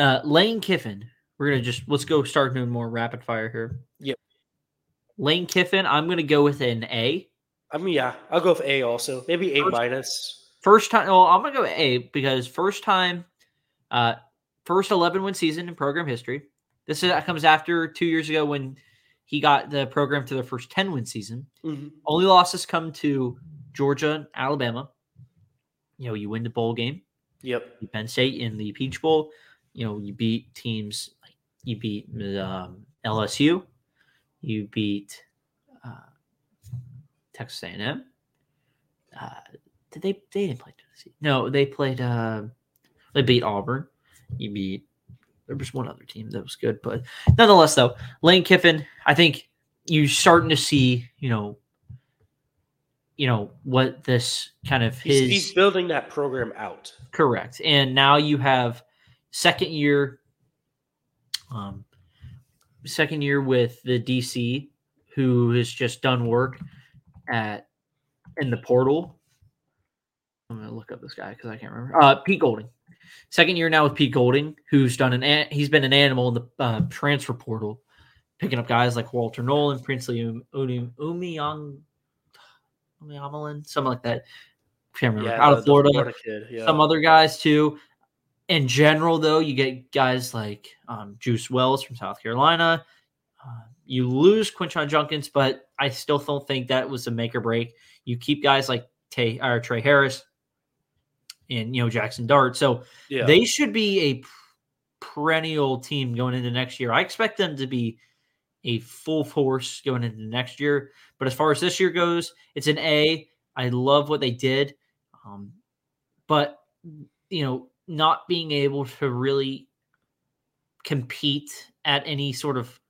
uh, Lane Kiffin. We're gonna just let's go start doing more rapid fire here. Yep. Lane Kiffin. I'm gonna go with an A. I mean, yeah, I'll go with A also, maybe A First- minus. First time. Well, I'm gonna go with A because first time, uh, first 11 win season in program history. This is, comes after two years ago when he got the program to their first 10 win season. Mhm. Only losses come to Georgia, and Alabama. You know, you win the bowl game. Yep. Penn State in the Peach Bowl. You know, you beat teams like you beat um, LSU, you beat uh, Texas A&M. Uh, did they? They didn't play Tennessee. No, they played. Uh, they beat Auburn. You beat. There was one other team that was good, but nonetheless, though, Lane Kiffin. I think you're starting to see. You know. You know what this kind of He's, his he's building that program out. Correct. And now you have second year um second year with the DC who has just done work at in the portal. I'm going to look up this guy cuz I can't remember. Uh Pete Golding. Second year now with Pete Golding who's done an he's been an animal in the uh, transfer portal picking up guys like Walter Nolen, Princely Um- Umi Umiang Umiamalin, something like that. Can't remember. Yeah, Out of the Florida kid. Yeah. some other guys too. In general, though, you get guys like um, Juice Wells from South Carolina. Uh, you lose Quinshon Judkins, but I still don't think that was a make or break. You keep guys like Tay or Trey Harris and you know Jackson Dart, so yeah. they should be a perennial team going into next year. I expect them to be a full force going into next year. But as far as this year goes, it's an A. I love what they did. Um, but, you know, not being able to really compete at any sort of,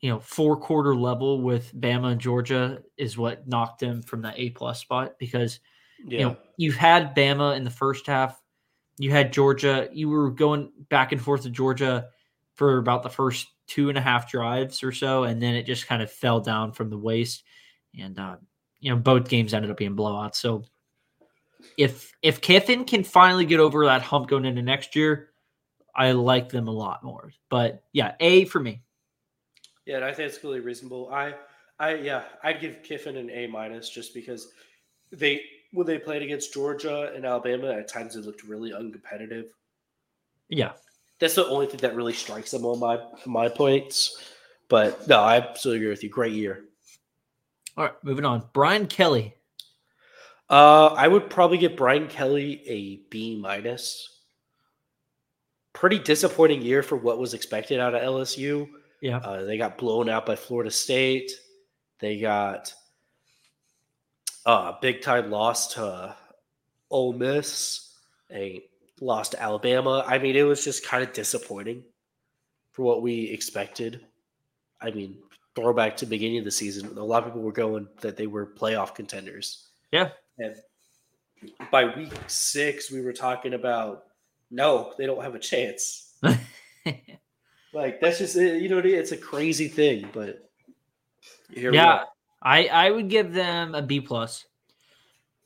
you know, four quarter level with Bama and Georgia is what knocked them from that A plus spot because yeah. you know, you've had Bama in the first half. You had Georgia. You were going back and forth to Georgia for about the first two and a half drives or so, and then it just kind of fell down from the waist. And uh, you know, both games ended up being blowouts. So if if Kiffin can finally get over that hump going into next year, I like them a lot more. But yeah, A for me. Yeah, I think it's really reasonable. I, I, yeah, I'd give Kiffin an A minus just because they when they played against Georgia and Alabama, at times it looked really uncompetitive. Yeah. That's the only thing that really strikes them on my my points. But no, I absolutely agree with you. Great year. All right, moving on. Brian Kelly. Uh, I would probably give Brian Kelly a B minus. Pretty disappointing year for what was expected out of LSU. Yeah. Uh, they got blown out by Florida State. They got a big time loss to Ole Miss. They lost to Alabama. I mean, it was just kind of disappointing for what we expected. I mean, throwback to the beginning of the season, a lot of people were going that they were playoff contenders. Yeah. And by week six, we were talking about no, they don't have a chance. <laughs> Like that's just eh, you know it's a crazy thing, but yeah. I I would give them a B plus.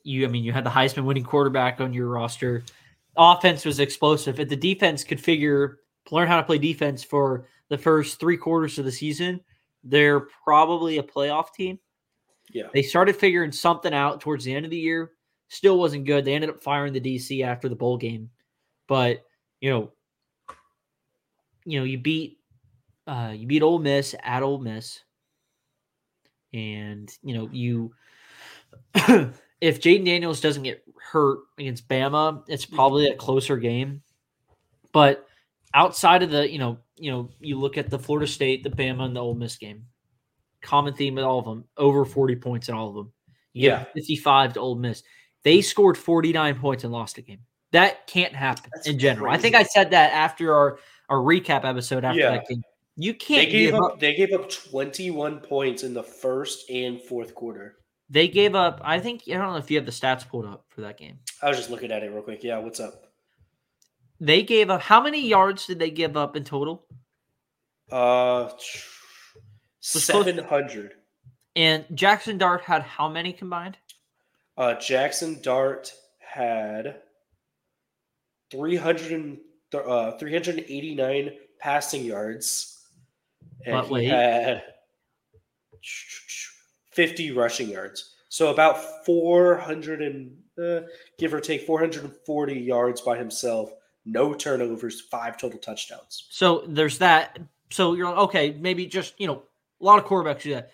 You, I mean, you had the Heisman winning quarterback on your roster. Offense was explosive. If the defense could figure learn how to play defense for the first three quarters of the season, they're probably a playoff team. Yeah, They started figuring something out towards the end of the year. Still wasn't good. They ended up firing the DC after the bowl game, but you know, you know, you beat uh, you beat Ole Miss at Ole Miss, and you know you. <clears throat> if Jayden Daniels doesn't get hurt against Bama, it's probably a closer game. But outside of the, you know, you know, you look at the Florida State, the Bama, and the Ole Miss game. Common theme with all of them: over forty points in all of them. You Yeah. fifty-five to Ole Miss. They scored forty-nine points and lost a game. That can't happen That's in general. I think. I said that after our our recap episode after Yeah. that game. You They can't gave give up, up. they gave up 21 points in the first and fourth quarter. They gave up. I think I don't know if you have the stats pulled up for that game. I was just looking at it real quick. Yeah, what's up? They gave up. How many yards did they give up in total? Uh, close- 700. And Jackson Dart had how many combined? Uh, Jackson Dart had 300 uh, 389 passing yards. And he had 50 rushing yards. So about 400 and uh, give or take 440 yards by himself. No turnovers, five total touchdowns. So there's that. So you're like, okay, maybe just you know a lot of quarterbacks do that.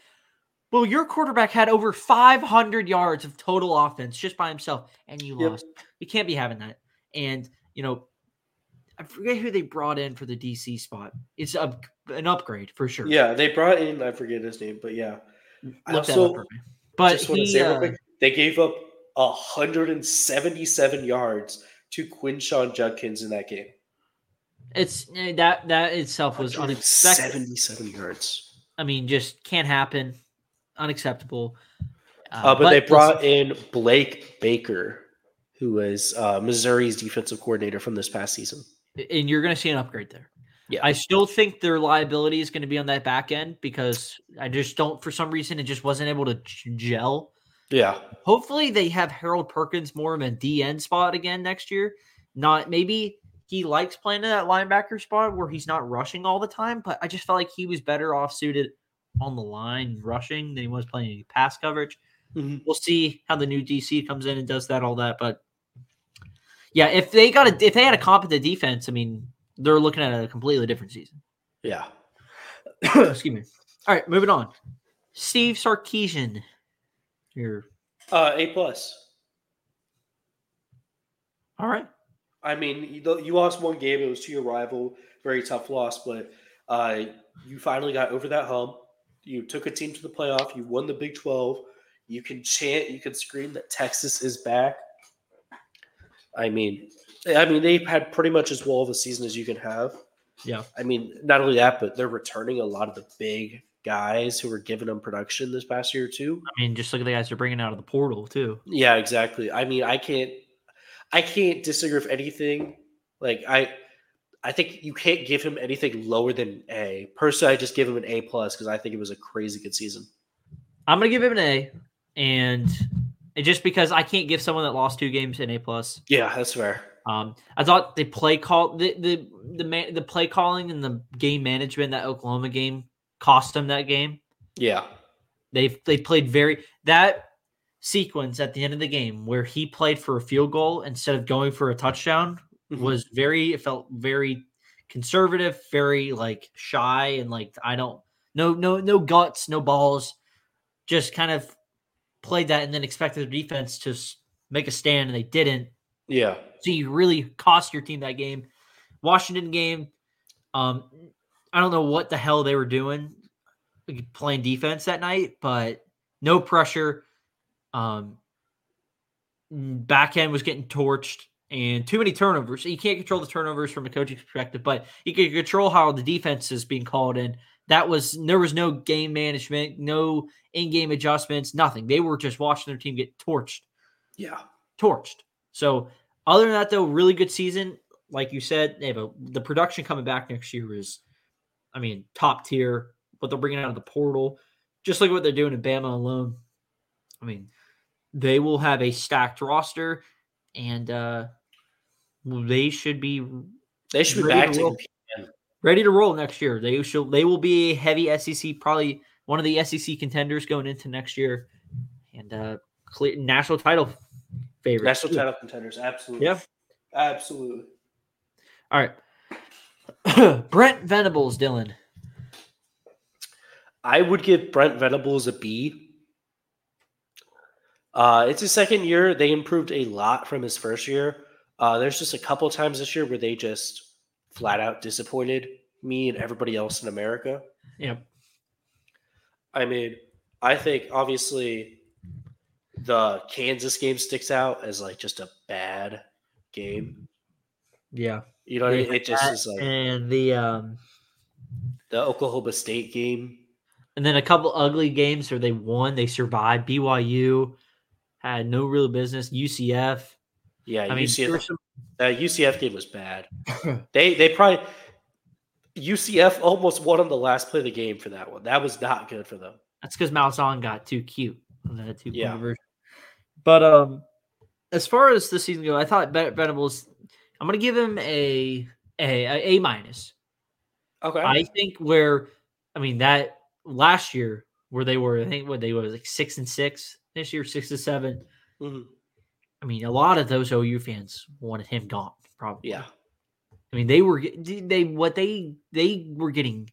Well, your quarterback had over 500 yards of total offense just by himself, and you Yep. lost. You can't be having that. And you know, I forget who they brought in for the DC spot. It's a, an upgrade for sure. Yeah, they brought in, I forget his name, but yeah. I look that also up for me. But just want to say real uh, quick, they gave up 177 yards to Quinshon Judkins in that game. it's eh, that that itself was unexpected. 177 yards. I mean, just can't happen. Unacceptable. Uh, but, they listen, brought in Blake Baker, who was uh, Missouri's defensive coordinator from this past season. and you're going to see an upgrade there. Yeah. I still think their liability is going to be on that back end because I just don't, for some reason, it just wasn't able to gel. Yeah. Hopefully, they have Harold Perkins more of a DN spot again next year. Not maybe he likes playing in that linebacker spot where he's not rushing all the time, but I just felt like he was better off suited on the line rushing than he was playing any pass coverage. Mhm. We'll see how the new DC comes in and does that, all that. But yeah, if they got a if they had a competent defense, I mean, they're looking at a completely different season. Yeah. <coughs> Excuse me. All right, moving on. Steve Sarkisian. Here. Uh, a plus. All right. I mean, you, lost one game. It was to your rival. Very tough loss, but uh, you finally got over that hump. You took a team to the playoff. You won the Big 12. You can chant, you can scream that Texas is back. I mean, I mean, they've had pretty much as well of a season as you can have. Yeah. I mean, not only that, but they're returning a lot of the big guys who were giving them production this past year too. I mean, just look at the guys they're bringing out of the portal too. Yeah, exactly. I mean, I can't I can't disagree with anything. Like I I think you can't give him anything lower than A. Personally, I just give him an A plus because I think it was a crazy good season. I'm gonna give him an A, and just because I can't give someone that lost two games an A plus. Yeah, that's fair. Um, I thought the play call, the the the man, the play calling and the game management that Oklahoma game cost them that game. Yeah. They they played very that sequence at the end of the game where he played for a field goal instead of going for a touchdown Mhm. was very it felt very conservative, very like shy and like I don't no no no guts, no balls, just kind of played that and then expected the defense to make a stand and they didn't. Yeah. So you really cost your team that game. Washington game, um, I don't know what the hell they were doing playing defense that night, but no pressure. Um, back end was getting torched and too many turnovers. You can't control the turnovers from a coaching perspective, but you can control how the defense is being called in. That was there was no game management, no in-game adjustments, nothing. They were just watching their team get torched Yeah. torched. So other than that, though, really good season. Like you said, they a, the production coming back next year is, I mean, top tier. What they're bringing out of the portal, just look at what they're doing in Bama alone. I mean, they will have a stacked roster, and uh they should be They should be Ready back to to roll. ready to roll next year. They should they will be a heavy SEC, probably one of the SEC contenders going into next year, and uh clear national title favorite. National title contenders. Absolutely. Yeah. Absolutely. All right. <coughs> Brent Venables, Dylan. I would give Brent Venables a B. Uh, it's his second year. They improved a lot from his first year. Uh, there's just a couple times this year where they just flat out disappointed me and everybody else in America. Yep. I mean, I think obviously the Kansas game sticks out as like just a bad game. Yeah. You know what I mean? It just that is like and the um the Oklahoma State game. and then a couple ugly games where they won, they survived. BYU had no real business. UCF. Yeah, I mean, there UCF. some- That UCF game was bad. <laughs> they they probably UCF almost won on the last play of the game for that one. That was not good for them. That's because Malzahn got too cute on that two point Yeah. conversion. But um, as far as the season go, I thought Ben- Venables. I'm gonna give him a a a, a minus. Okay. I think where, I mean that last year where they were, I think what they were like six and six this year, six to seven. Mhm. I mean, a lot of those OU fans wanted him gone. Probably. Yeah. I mean, they were they what they they were getting.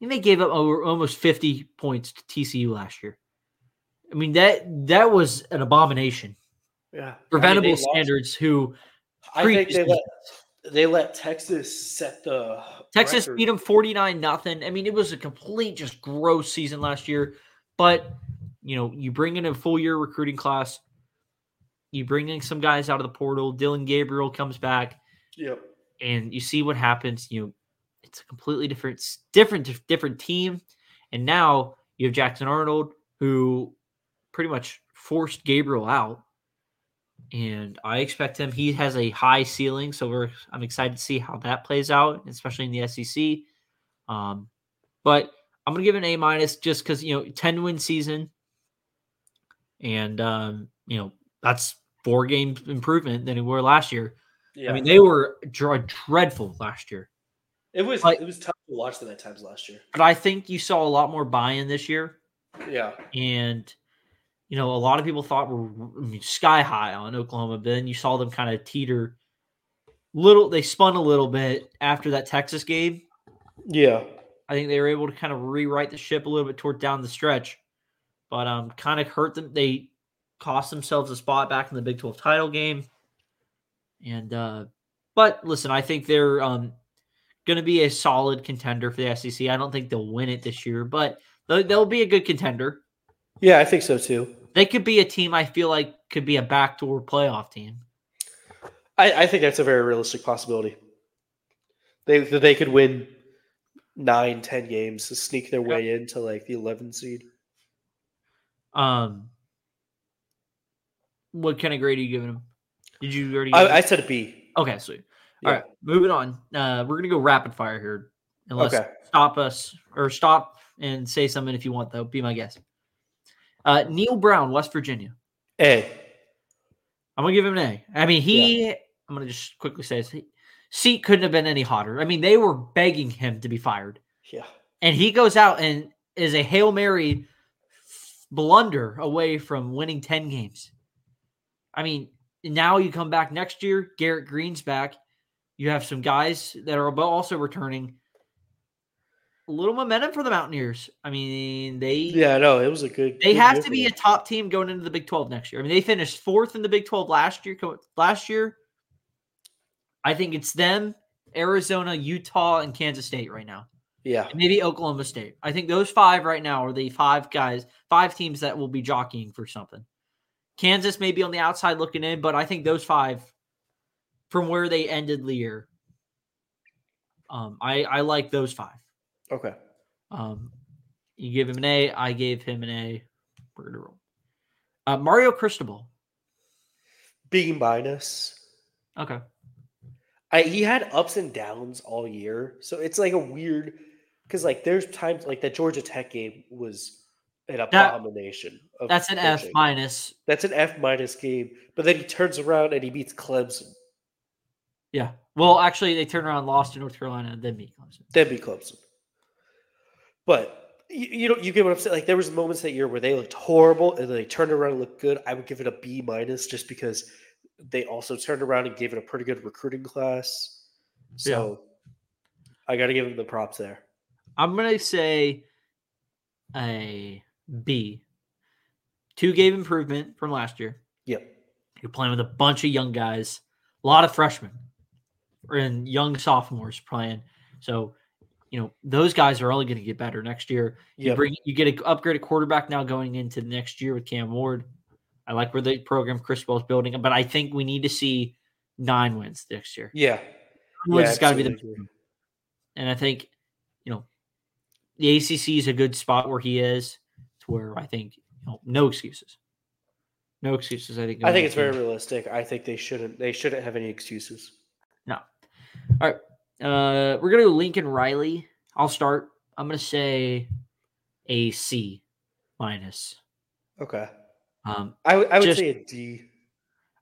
And they gave up over almost fifty points to TCU last year. I mean that that was an abomination Yeah. for I mean, Venable lost- standards. Who I think they let they let Texas set the Texas record. beat them forty nine nothing. I mean, it was a complete just gross season last year. But you know, you bring in a full year recruiting class. You bring in some guys out of the portal. Dillon Gabriel comes back. Yep. and you see what happens. You know, it's a completely different, different, different team. And now you have Jackson Arnold, who pretty much forced Gabriel out. And I expect him. He has a high ceiling, so we're. I'm excited to see how that plays out, especially in the SEC. Um, but I'm gonna give an A minus just because you know 10 win season, and um, you know that's four game improvement than it were last year. Yeah. I mean, they were dr- dreadful last year, it was like- it was tough to watch them at times last year. but I think you saw a lot more buy-in this year, Yeah. and you know, a lot of people thought were sky high on Oklahoma, but then you saw them kind of teeter. Little, they spun a little bit after that Texas game. Yeah. I think they were able to kind of rewrite the ship a little bit toward down the stretch, but um, kind of hurt them. They cost themselves a spot back in the Big Twelve title game, and uh, but listen, I think they're um going to be a solid contender for the SEC. I don't think they'll win it this year, but they'll, they'll be a good contender. Yeah, I think so too. They could be a team I feel like could be a backdoor playoff team. I, I think that's a very realistic possibility. They they could win nine, ten games to sneak their way into like the 11 seed. Um, what kind of grade are you giving him? Did you already? I. I said a B. Okay, sweet. Yeah. All right, moving on. Uh, we're gonna go rapid fire here. Unless Okay. stop us or stop and say something if you want, though. Be my guest. Uh, Neal Brown, West Virginia. A. I'm gonna give him an A. I mean, he. I'm gonna just quickly say this. Seat couldn't have been any hotter. I mean, they were begging him to be fired, Yeah. and he goes out and is a hail mary blunder away from winning ten games. I mean, now you come back next year. Garrett Greene's back. You have some guys that are also returning. A little momentum for the Mountaineers. I mean, they Yeah, no, it was a good. they good have to be a top team going into the Big 12 next year. I mean, they finished fourth in the Big 12 last year. Last year, I think it's them, Arizona, Utah, and Kansas State right now. Yeah. Maybe Oklahoma State. I think those five right now are the five guys, five teams that will be jockeying for something. Kansas may be on the outside looking in, but I think those five, from where they ended the year, um, I I like those five. Okay. Um, you give him an A. I gave him an A. We're gonna roll. Uh, Mario Cristobal. B minus. Okay. I, he had ups and downs all year, so it's like a weird because like there's times like that Georgia Tech game was an abomination. of That's an F minus. That's an F minus game, but then he turns around and he beats Clemson. Yeah. Well, actually, they turned around, lost to North Carolina, and then beat Clemson. Then beat Clemson. But you, you know, you get what I'm saying. Like there was moments that year where they looked horrible and then they turned around and looked good. I would give it a B minus just because they also turned around and gave it a pretty good recruiting class. So I got to give them the props there. I'm gonna say a B. Two game improvement from last year. Yep. You're playing with a bunch of young guys, a lot of freshmen. and young sophomores playing. So, you know, those guys are only going to get better next year. You Yep. bring you get an upgraded quarterback now going into the next year with Cam Ward. I like where the program Cristobal's building, but I think we need to see nine wins next year. Yeah. Nine wins Yeah, has got to be the and I think, the ACC is a good spot where he is, to where I think, you know, no excuses, no excuses. I think. I think it's very realistic. I think they shouldn't they shouldn't have any excuses. No. All right, uh, we're gonna go Lincoln Riley. I'll start. I'm gonna say a C minus. Okay. Um, I would I would Just- say a D.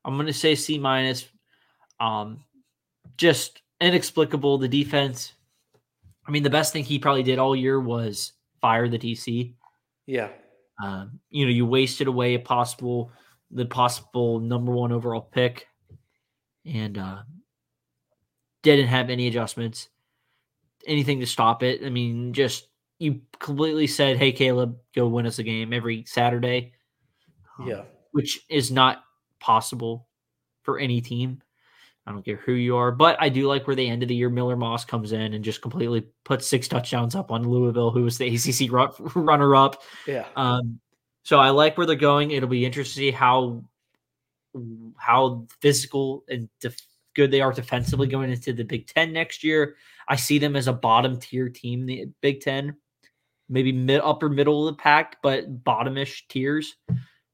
I'm gonna say C minus. Um, just inexplicable. The defense. I mean, the best thing he probably did all year was fire the DC. Yeah. Um, you know, you wasted away a possible the possible number one overall pick, and uh, didn't have any adjustments, anything to stop it. I mean, just you completely said, "Hey, Caleb, go win us a game every Saturday," um, Yeah. which is not possible for any team. I don't care who you are, but I do like where the end of the year Miller Moss comes in and just completely puts six touchdowns up on Louisville, who was the <laughs> ACC runner up. Yeah. Um, so I like where they're going. It'll be interesting to see how how physical and def- good they are defensively going into the Big Ten next year. I see them as a bottom tier team, the Big Ten, maybe mid upper middle of the pack, but bottomish tiers.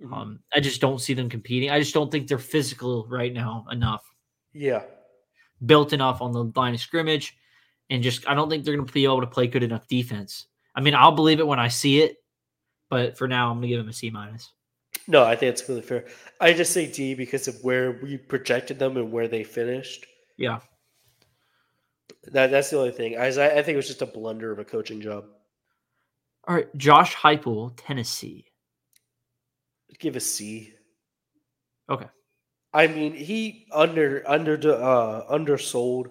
Mhm. Um, I just don't see them competing. I just don't think they're physical right now enough, Yeah. built enough on the line of scrimmage, and just I don't think they're going to be able to play good enough defense. I mean, I'll believe it when I see it, but for now, I'm going to give them a C minus. No, I think it's really fair. I just say D because of where we projected them and where they finished. Yeah. That that's the only thing. I, I think it was just a blunder of a coaching job. All right, Josh Heupel, Tennessee. Give a C. Okay. I mean, he under under uh undersold.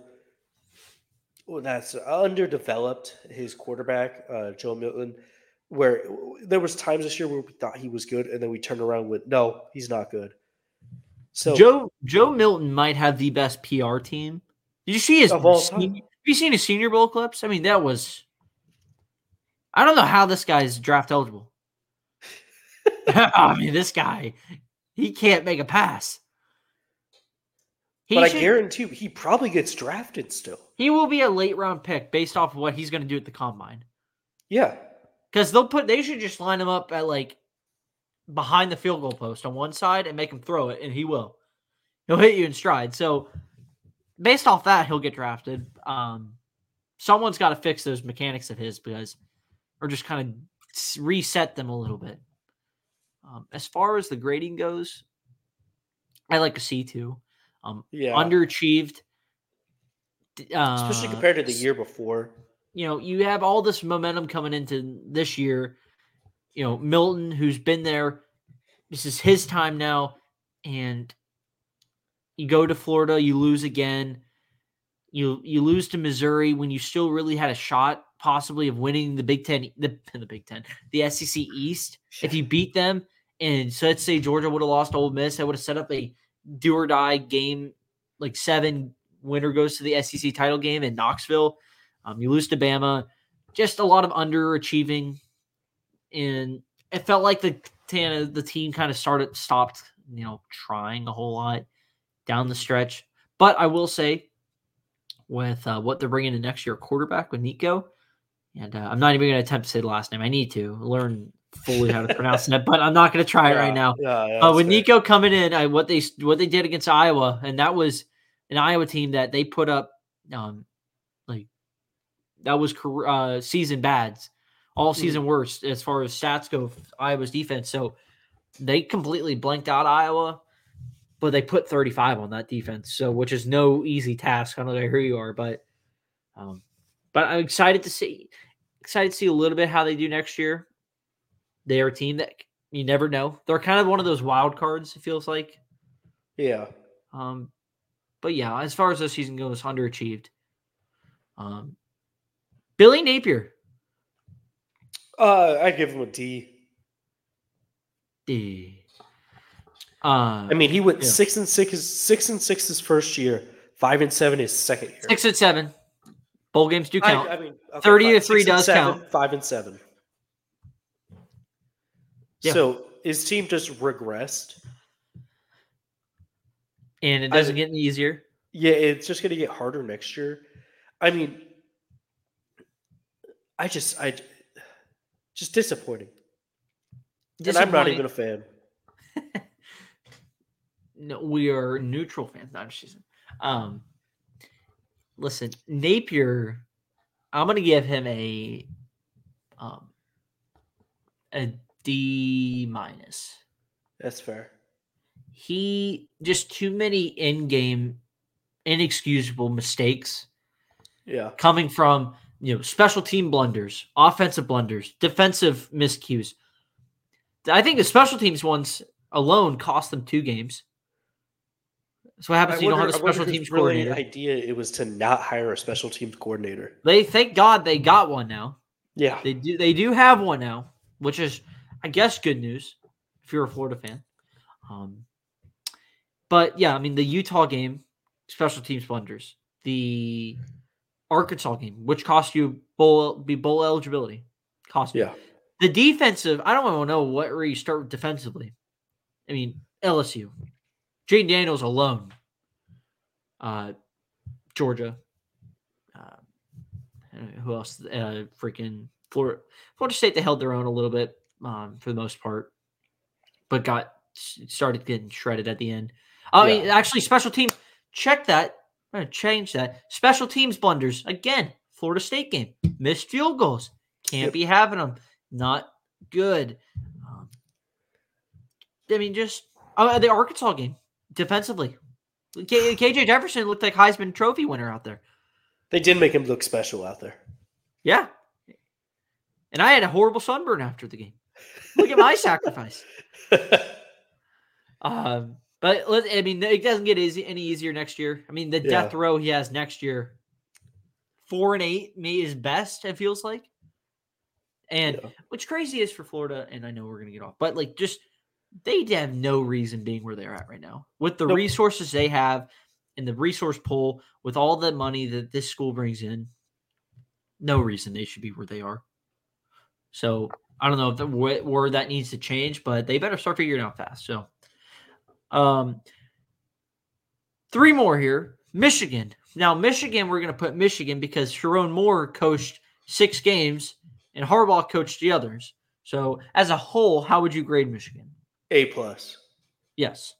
Well, that's underdeveloped his quarterback, uh, Joe Milton. Where there was times this year where we thought he was good, and then we turned around with no, he's not good. So Joe Joe Milton might have the best PR team. Did you see his senior, have you seen his senior bowl clips? I mean, that was I don't know how this guy's draft eligible. <laughs> I mean, this guy, he can't make a pass. He, but I guarantee you, he probably gets drafted still. he will be a late round pick based off of what he's going to do at the combine. Yeah, Because they'll put they should just line him up at like behind the field goal post on one side and make him throw it, and he will. He'll hit you in stride. So based off that, he'll get drafted. Um, someone's got to fix those mechanics of his because, or just kind of reset them a little bit. Um, as far as the grading goes, I like a C two. Um, yeah. underachieved. d- Especially uh, compared to the year before. you know, you have all this momentum coming into this year. You know, Milton, who's been there, this is his time now, and you go to Florida, you lose again. You you lose to Missouri when you still really had a shot, possibly of winning the Big Ten, the <laughs> the Big Ten, the SEC East. If you beat them, and so let's say Georgia would have lost to Ole Miss, that would have set up a do or die game, like seven winner goes to the SEC title game in Knoxville. Um, you lose to Bama, just a lot of underachieving, and it felt like the Tana, the team kind of started stopped, you know, trying a whole lot down the stretch. But I will say, with uh, what they're bringing in next year, quarterback with Nico, and uh, I'm not even going to attempt to say the last name. I need to learn fully how to pronounce that, but I'm not going to try it right now. Yeah, yeah, Uh, with fair. Nico coming in, I, what they what they did against Iowa, and that was an Iowa team that they put up, um, like that was uh, season bads, all Mhm. season worst as far as stats go. Iowa's defense, so they completely blanked out Iowa, but they put 35 on that defense, so which is no easy task. I don't know who you are, but um, but I'm excited to see excited to see a little bit how they do next year. They are a team that you never know. They're kind of one of those wild cards. It feels like. Yeah. Um, but yeah, as far as the season goes, underachieved. Um, Billy Napier. Uh, I'd give him a D. D. Uh, I mean, he went Yeah. six and six, six and six his first year, Five and seven is second year. Six and seven. Bowl games do count. I, mean, okay, 30 to three does seven, count. Five and seven. Yeah. So his team just regressed. and it doesn't get any easier. Yeah, it's just going to get harder next year. I mean, I just, I just disappointing. And I'm not even a fan. <laughs> no, we are neutral fans. Not just um. Listen, Napier, I'm gonna give him a um a D minus. That's fair. He just too many in-game inexcusable mistakes Yeah. coming from you know special team blunders, offensive blunders, defensive miscues. I think the special teams ones alone cost them two games. So what happens. I you don't have a wonder- wonder special teams really coordinator. idea it was to not hire a special teams coordinator. They thank God they got one now. Yeah. They do. They do have one now, which is, I guess, good news if you're a Florida fan. Um, but yeah, I mean the Utah game, special teams blunders. The Arkansas game, which cost you bowl be bowl eligibility, cost you. Yeah. The defensive, I don't want to know what where you start with defensively. I mean LSU, Jayden Daniels alone. Uh, Georgia. Uh, who else? Uh, freaking Florida. Florida State. They held their own a little bit um, for the most part, but got started getting shredded at the end. I mean, actually, special teams. Check that. I'm gonna change that. Special teams blunders again. Florida State game. Missed field goals. Can't Yep. be having them. Not good. Um, I mean, just uh, the Arkansas game defensively. K- KJ Jefferson looked like Heisman Trophy winner out there. They did make him look special out there. Yeah. And I had a horrible sunburn after the game. Look at my sacrifice. <laughs> Um, but let, I mean, it doesn't get easy, any easier next year. I mean, the Yeah. death row he has next year, four and eight, me is best. It feels like, and Yeah. what's crazy is for Florida, and I know we're gonna get off, but like just they have no reason being where they're at right now with the Nope. resources they have and the resource pool with all the money that this school brings in. No reason they should be where they are. So I don't know if the where that needs to change, but they better start figuring out fast. So, um, three more here. Michigan. Now, Michigan, we're going to put Michigan because Sherrone Moore coached six games and Harbaugh coached the others. So, as a whole, how would you grade Michigan? A plus. Yes.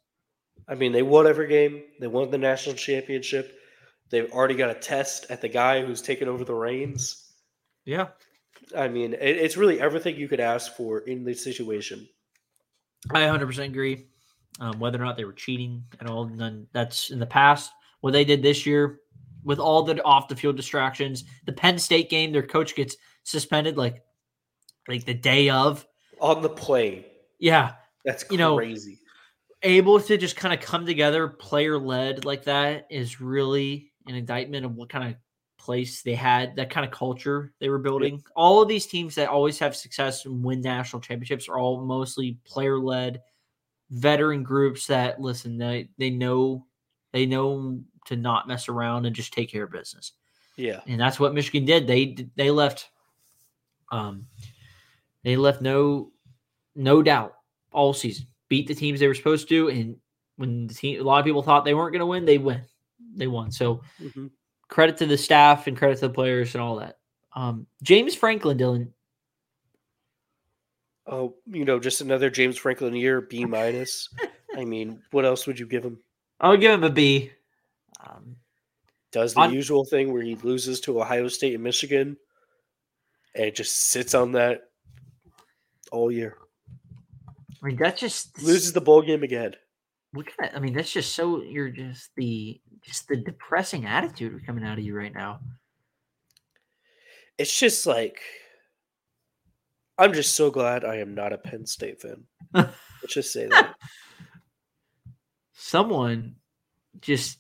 I mean, they won every game. They won the national championship. They've already got a test at the guy who's taken over the reins. Yeah. I mean, it, it's really everything you could ask for in this situation. I 100% agree. Um, whether or not they were cheating at all, none, that's in the past. What they did this year with all the off the field distractions, the Penn State game, their coach gets suspended like like the day of. On the plane. Yeah, That's You know, crazy. able to just kind of come together, player led like that is really an indictment of what kind of place they had, that kind of culture they were building. All of these teams that always have success and win national championships are all mostly player led, veteran groups that listen, they they know they know to not mess around and just take care of business yeah. and that's what Michigan did. They they left, um, they left no no doubt all season. Beat the teams they were supposed to, and when the team, a lot of people thought they weren't going to win, they win. They won. So Mhm. Credit to the staff and credit to the players and all that. Um, James Franklin, Dylan. Oh, you know, just another James Franklin year, B <laughs> minus. I mean, what else would you give him? I would give him a B. Um, Does the On- usual thing where he loses to Ohio State and Michigan and just sits on that all year. I mean, that's just Loses the bowl game again. What kind of, I mean, that's just so you're just the just the depressing attitude coming out of you right now. It's just like I'm just so glad I am not a Penn State fan. <laughs> Let's just say that. someone just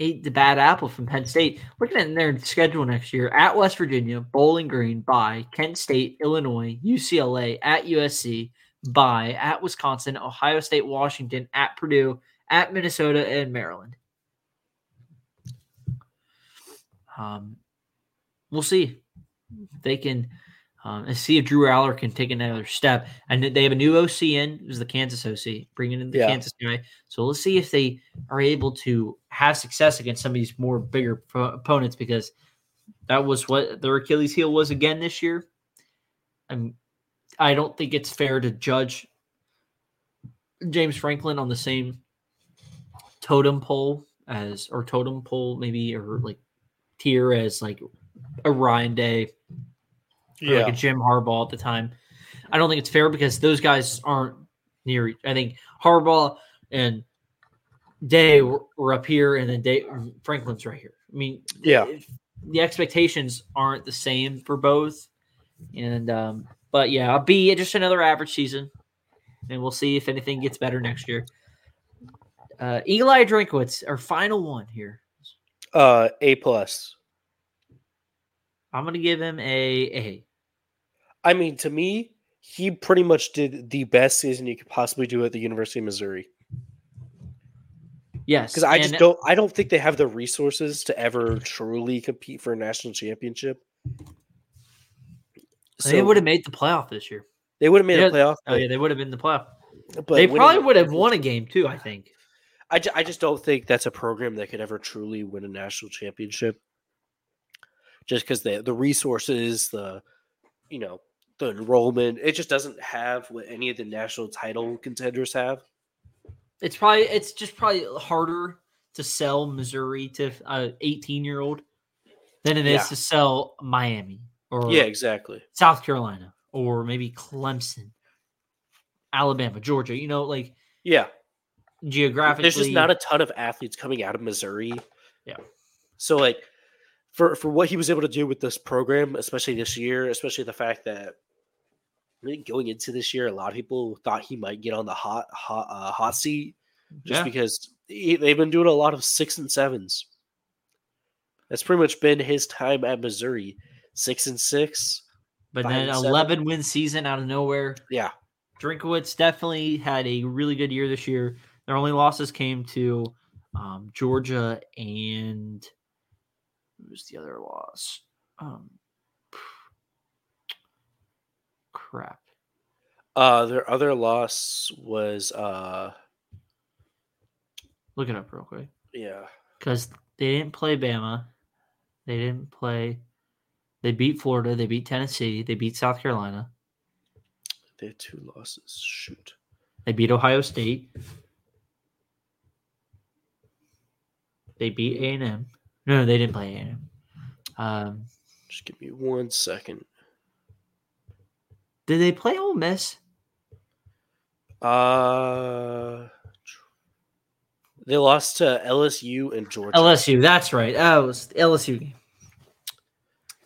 ate the bad apple from Penn State. Looking at their schedule next year at West Virginia, Bowling Green, by Kent State, Illinois, UCLA, at USC, by at Wisconsin, Ohio State, Washington, at Purdue, at Minnesota, and Maryland. Um, we'll see. They can um, and see if Drew Allar can take another step. And they have a new OC in, who's the Kansas OC, bringing in the Yeah. Kansas guy. So let's see if they are able to have success against some of these more bigger pro- opponents because that was what their Achilles heel was again this year. And I don't think it's fair to judge James Franklin on the same totem pole as, or totem pole maybe, or like tier as like a Ryan Day or like a Jim Harbaugh at the time. I don't think it's fair because those guys aren't near. I think Harbaugh and Day were, were up here, and then Day Franklin's right here. I mean, Yeah. the expectations aren't the same for both, and um, but yeah, I'll be just another average season, and we'll see if anything gets better next year. Uh, Eli Drinkwitz, our final one here. Uh, A plus. I'm gonna give him a A. I mean, to me, he pretty much did the best season you could possibly do at the University of Missouri. Yes, Because I just don't, I don't think they have the resources to ever truly compete for a national championship. They would have made the playoff this year. they would have made Yeah, a playoff. Oh yeah, they would have been the playoff. but they probably would have won a game too. I think. I, ju- I just don't think that's a program that could ever truly win a national championship. Just because the the resources, the you know, the enrollment, it just doesn't have what any of the national title contenders have. It's probably it's just probably harder to sell Missouri to a 18 year old than it is Yeah. to sell Miami or Yeah, exactly. South Carolina or maybe Clemson, Alabama, Georgia. You know, like Yeah, geographically, there's just not a ton of athletes coming out of Missouri. Yeah. So like for for what he was able to do with this program, especially this year, especially the fact that I think going into this year, a lot of people thought he might get on the hot hot uh, hot seat just Yeah. because he, they've been doing a lot of six and sevens. That's pretty much been his time at Missouri, six and six. but then 11 win season out of nowhere. Yeah, Drinkwitz definitely had a really good year this year. Their only losses came to um, Georgia and who was the other loss? Um, crap. uh, their other loss was uh, Look it up real quick yeah, because they didn't play Bama. They didn't play. They beat Florida. They beat Tennessee. They beat South Carolina. they had two losses. Shoot. They beat Ohio State. They beat A and M. No, they didn't play A and M. Um, Just give me one second. did they play Ole Miss? Uh, they lost to LSU and Georgia. LSU. That's right. Oh, it was LSU game.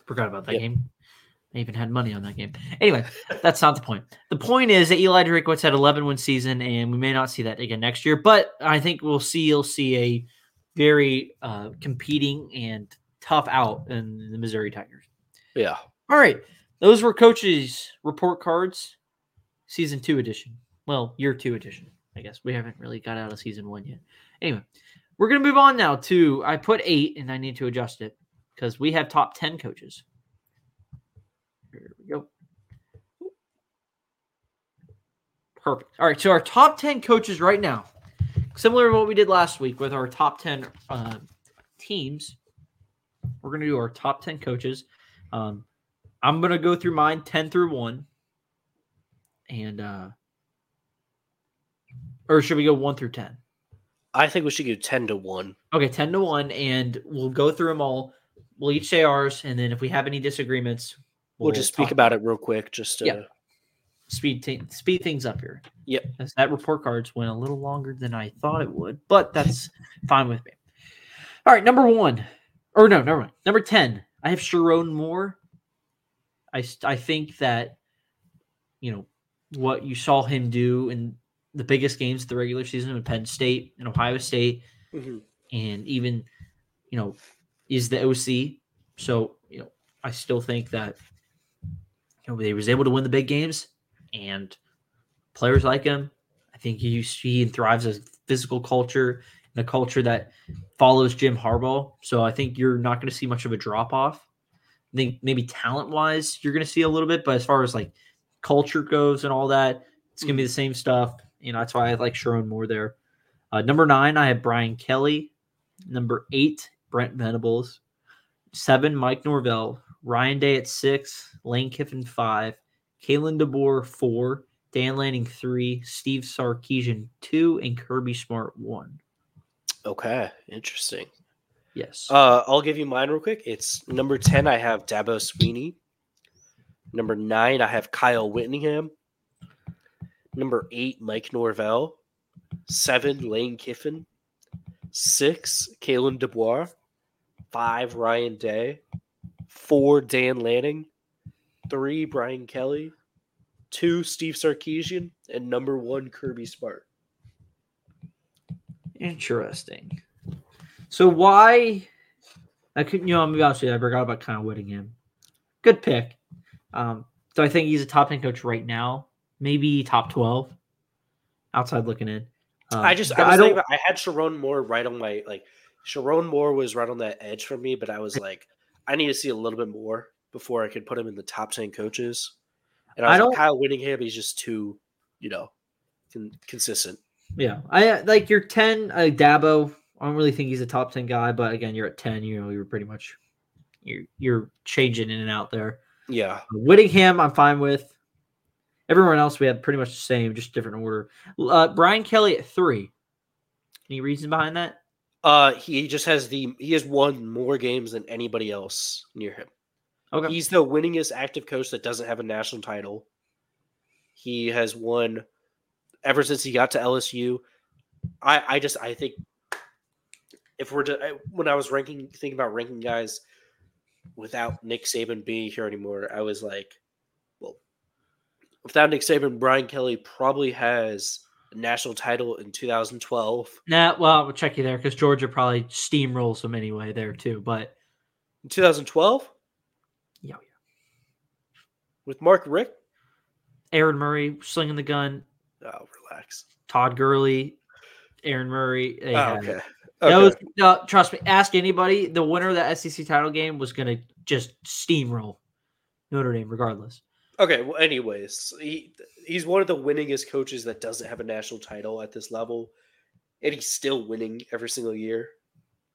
Forgot about that Yep. game. I even had money on that game. Anyway, that's not the point. The point is that Eli Drinkwitz had 11 win season, and we may not see that again next year. But I think we'll see you'll see a very uh, competing and tough out in the Missouri Tigers. yeah, All right, those were coaches' report cards, season two edition. Well, year two edition. I guess we haven't really got out of season one yet. Anyway, we're gonna move on now to I put eight, and I need to adjust it because we have top ten coaches. Here we go. Perfect. All right, so our top ten coaches right now, similar to what we did last week with our top ten uh, teams. We're gonna do our top ten coaches. Um, I'm gonna go through mine ten through one, and uh, or should we go one through ten? I think we should go ten to one. Okay, ten to one, and we'll go through them all. We'll each say ours, and then if we have any disagreements, We'll, just speak about it real quick. Just to, Yeah. Speed t- speed things up here. Yep. That report cards went a little longer than I thought it would, but that's <laughs> fine with me. All right, number one, or no, never mind. Number ten, I have Sherrone Moore. I I think that you know what you saw him do in the biggest games of the regular season with Penn State and Ohio State, Mhm. and even you know is the OC. So you know I still think that you know he was able to win the big games, and players like him. I think he he thrives as physical culture. a culture that follows Jim Harbaugh. So I think you're not going to see much of a drop off. I think maybe talent wise, you're going to see a little bit, but as far as like culture goes and all that, it's going to be the same stuff. You know, that's why I like Sherrone Moore there. Uh, number nine, I have Brian Kelly. Number eight, Brent Venables. Seven, Mike Norvell. Ryan Day at six. Lane Kiffin five. Kalen DeBoer four. Dan Lanning three. Steve Sarkisian two. And Kirby Smart one. Okay, interesting. Yes. Uh, I'll give you mine real quick. It's number 10, I have Dabo Swinney. Number nine, I have Kyle Whittingham. Number eight, Mike Norvell. Seven, Lane Kiffin. Six, Kalen DeBoer. Five, Ryan Day. Four, Dan Lanning. Three, Brian Kelly. Two, Steve Sarkisian. And number one, Kirby Smart. Interesting. So why? I couldn't you know, I'm honest with you, I forgot about Kyle Whittingham. Good pick. Um, do I think he's a top ten coach right now? Maybe top twelve. Outside looking in. Um, I just I, was don't. about- I had Sherrone Moore right on my like Sherrone Moore was right on that edge for me, but I was like, I need to see a little bit more before I could put him in the top ten coaches. And I I don't- like, Kyle Whittingham, he's just too, you know, con- consistent. Yeah, I like your ten. Uh, Dabo. I don't really think he's a top ten guy, but again, you're at ten. You know, you're pretty much you're you're changing in and out there. Yeah, Whittingham, I'm fine with. Everyone else we had pretty much the same, just different order. Uh, Brian Kelly at three. Any reason behind that? uh, he just has the he has won more games than anybody else near him. Okay. He's the winningest active coach that doesn't have a national title. He has won ever since he got to LSU. I I just I think if we're to, I, when I was ranking thinking about ranking guys without Nick Saban being here anymore, I was like, well, without Nick Saban, Brian Kelly probably has a national title in 2012. Nah, well, I'll check you there because Georgia probably steamrolls them anyway there too. But In 2012 yeah, yeah. With Mark Richt. Aaron Murray slinging the gun, Oh, relax. Todd Gurley, Aaron Murray. they Oh, okay. That Okay. was, trust me. Ask anybody. The winner of the SEC title game was going to just steamroll Notre Dame, regardless. Okay. Well, anyways, he he's one of the winningest coaches that doesn't have a national title at this level, and he's still winning every single year.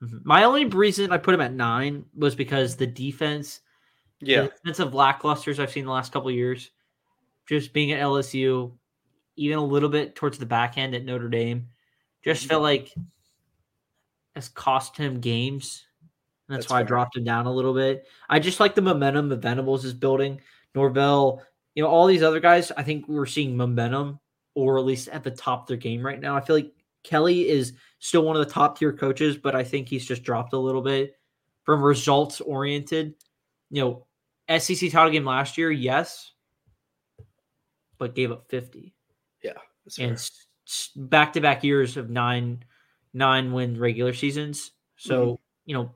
Mhm. My only reason I put him at nine was because the defense, Yeah. the of lacklusters I've seen the last couple of years, just being at LSU, even a little bit towards the back end at Notre Dame, just felt mm-hmm. like it's cost him games. And that's, That's why I dropped him down a little bit. I just like the momentum that Venables is building. Norvell, you know, all these other guys, I think we're seeing momentum or at least at the top of their game right now. I feel like Kelly is still one of the top tier coaches, but I think he's just dropped a little bit from results oriented. You know, SEC title game last year, yes, but gave up 50 that's fair. and back to back years of nine nine win regular seasons. So you know,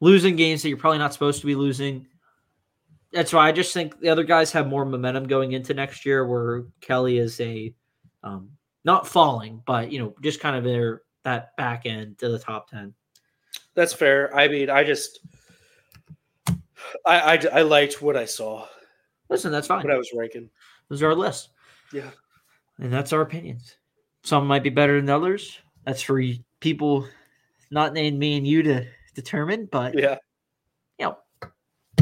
losing games that you're probably not supposed to be losing. That's why I just think the other guys have more momentum going into next year. Where Kelly is a um, not falling, but you know, just kind of there that back end to the top ten. That's fair. I mean, I just I, I I liked what I saw Listen, that's fine. when I was ranking. Those are our lists. Yeah. And that's our opinions. Some might be better than others. That's for people not named me and you to determine, but Yeah. you know,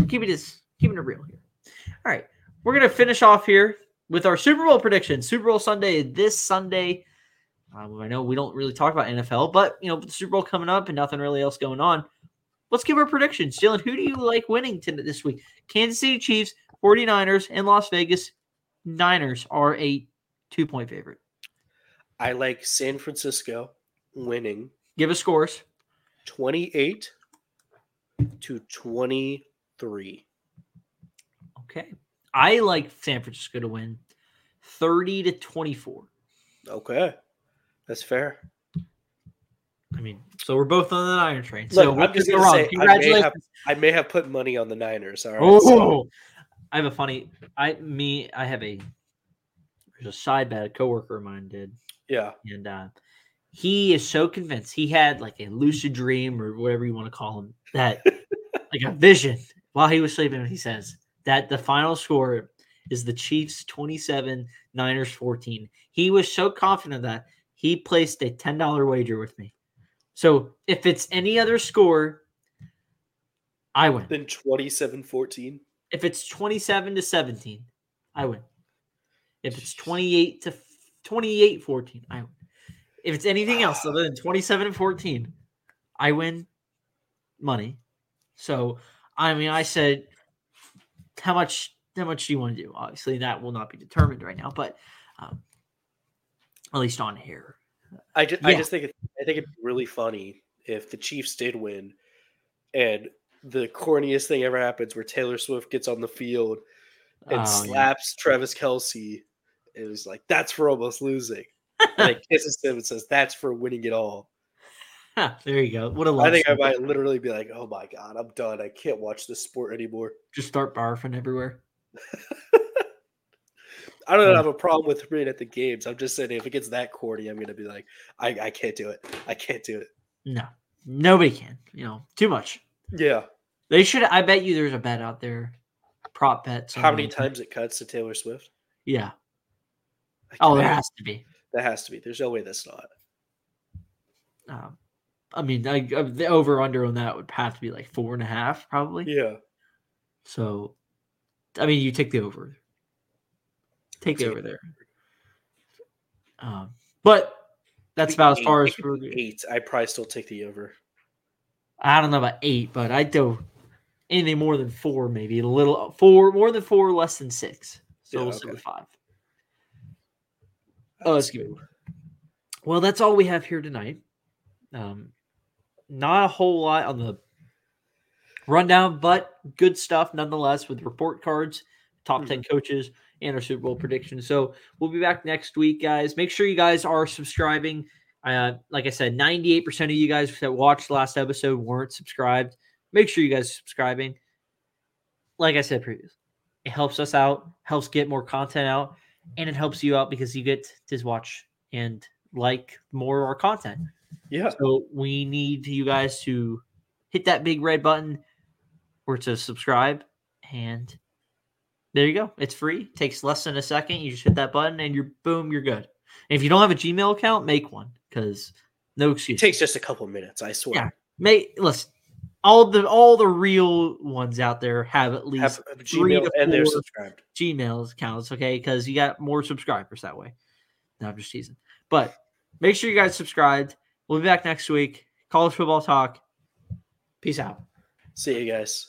keep it as keeping it real here. All right. We're gonna finish off here with our Super Bowl prediction. Super Bowl Sunday this Sunday. Um, I know we don't really talk about NFL, but you know, the Super Bowl coming up and nothing really else going on. Let's give our predictions. Dylan, who do you like winning tonight this week? Kansas City Chiefs, 49ers, and Las Vegas Niners are a two point favorite. I like San Francisco winning Give us scores. 28 to 23. Okay. I like San Francisco to win 30 to 24. Okay. That's fair. I mean, so we're both on the Niner train. So Look, I'm just gonna say, I may, Congratulations. have, I may have put money on the Niners. All right. so- Oh, I have a funny. I me. I have a. There's a side bet a coworker of mine did, yeah. and uh, he is so convinced. He had like a lucid dream or whatever you want to call him that <laughs> like a vision while he was sleeping. He says that the final score is the Chiefs 27, Niners 14. He was so confident that he placed a $10 wager with me. So if it's any other score, I win. Then 27 14. If it's 27 to 17, I win. If it's 28 to 28 14, I win. If it's anything else other than 27 and 14, I win money. So, I mean, I said, how much how much do you want to do? Obviously, that will not be determined right now, but um, at least on here. I just, I just think it, I think it'd be really funny if the Chiefs did win, and the corniest thing ever happens where Taylor Swift gets on the field and Oh, yeah. slaps Travis Kelce. and is like that's for almost losing. And then <laughs> kisses him and says that's for winning it all. there you go. What a I think I might literally be like, oh my god, I'm done. I can't watch this sport anymore. just start barfing everywhere. <laughs> I don't have a problem with being at the games. I'm just saying if it gets that corny, I'm gonna be like, I, I can't do it. I can't do it. No, nobody can. You know, too much. Yeah. They should. I bet you there's a bet out there, prop bet. How many times it cuts to Taylor Swift? Yeah. Oh, there has to be. That has to be. There's no way that's not. Um, I mean, I, uh, the over under on that would have to be like four and a half, probably. Yeah. So, I mean, you take the over. Take the over there. Um, but that's about as far as Eight- we're. eight. I'd probably still take the over. I don't know about eight, but I do anything more than four, maybe a little four, more than four, less than six. So Yeah, we'll say okay. five. Oh, let's give it. Well, that's all we have here tonight. Um, not a whole lot on the rundown, but good stuff nonetheless with report cards, top 10 coaches, and our Super Bowl predictions. So we'll be back next week, guys. Make sure you guys are subscribing. Uh, like I said, 98% of you guys that watched last episode weren't subscribed. Make sure you guys are subscribing. Like I said previously, it helps us out, helps get more content out, and it helps you out because you get to watch and like more of our content. Yeah. So we need you guys to hit that big red button or to subscribe. And there you go. It's free. takes less than a second. You just hit that button and you're boom, you're good. And if you don't have a Gmail account, make one because no It excuse. takes just a couple minutes, I swear. Yeah. Make listen. All the all the real ones out there have at least Have Gmail and they're subscribed. Gmail accounts, okay? Because you got more subscribers that way. No, I'm just teasing. But make sure you guys subscribed. We'll be back next week. College football talk. Peace out. See you guys.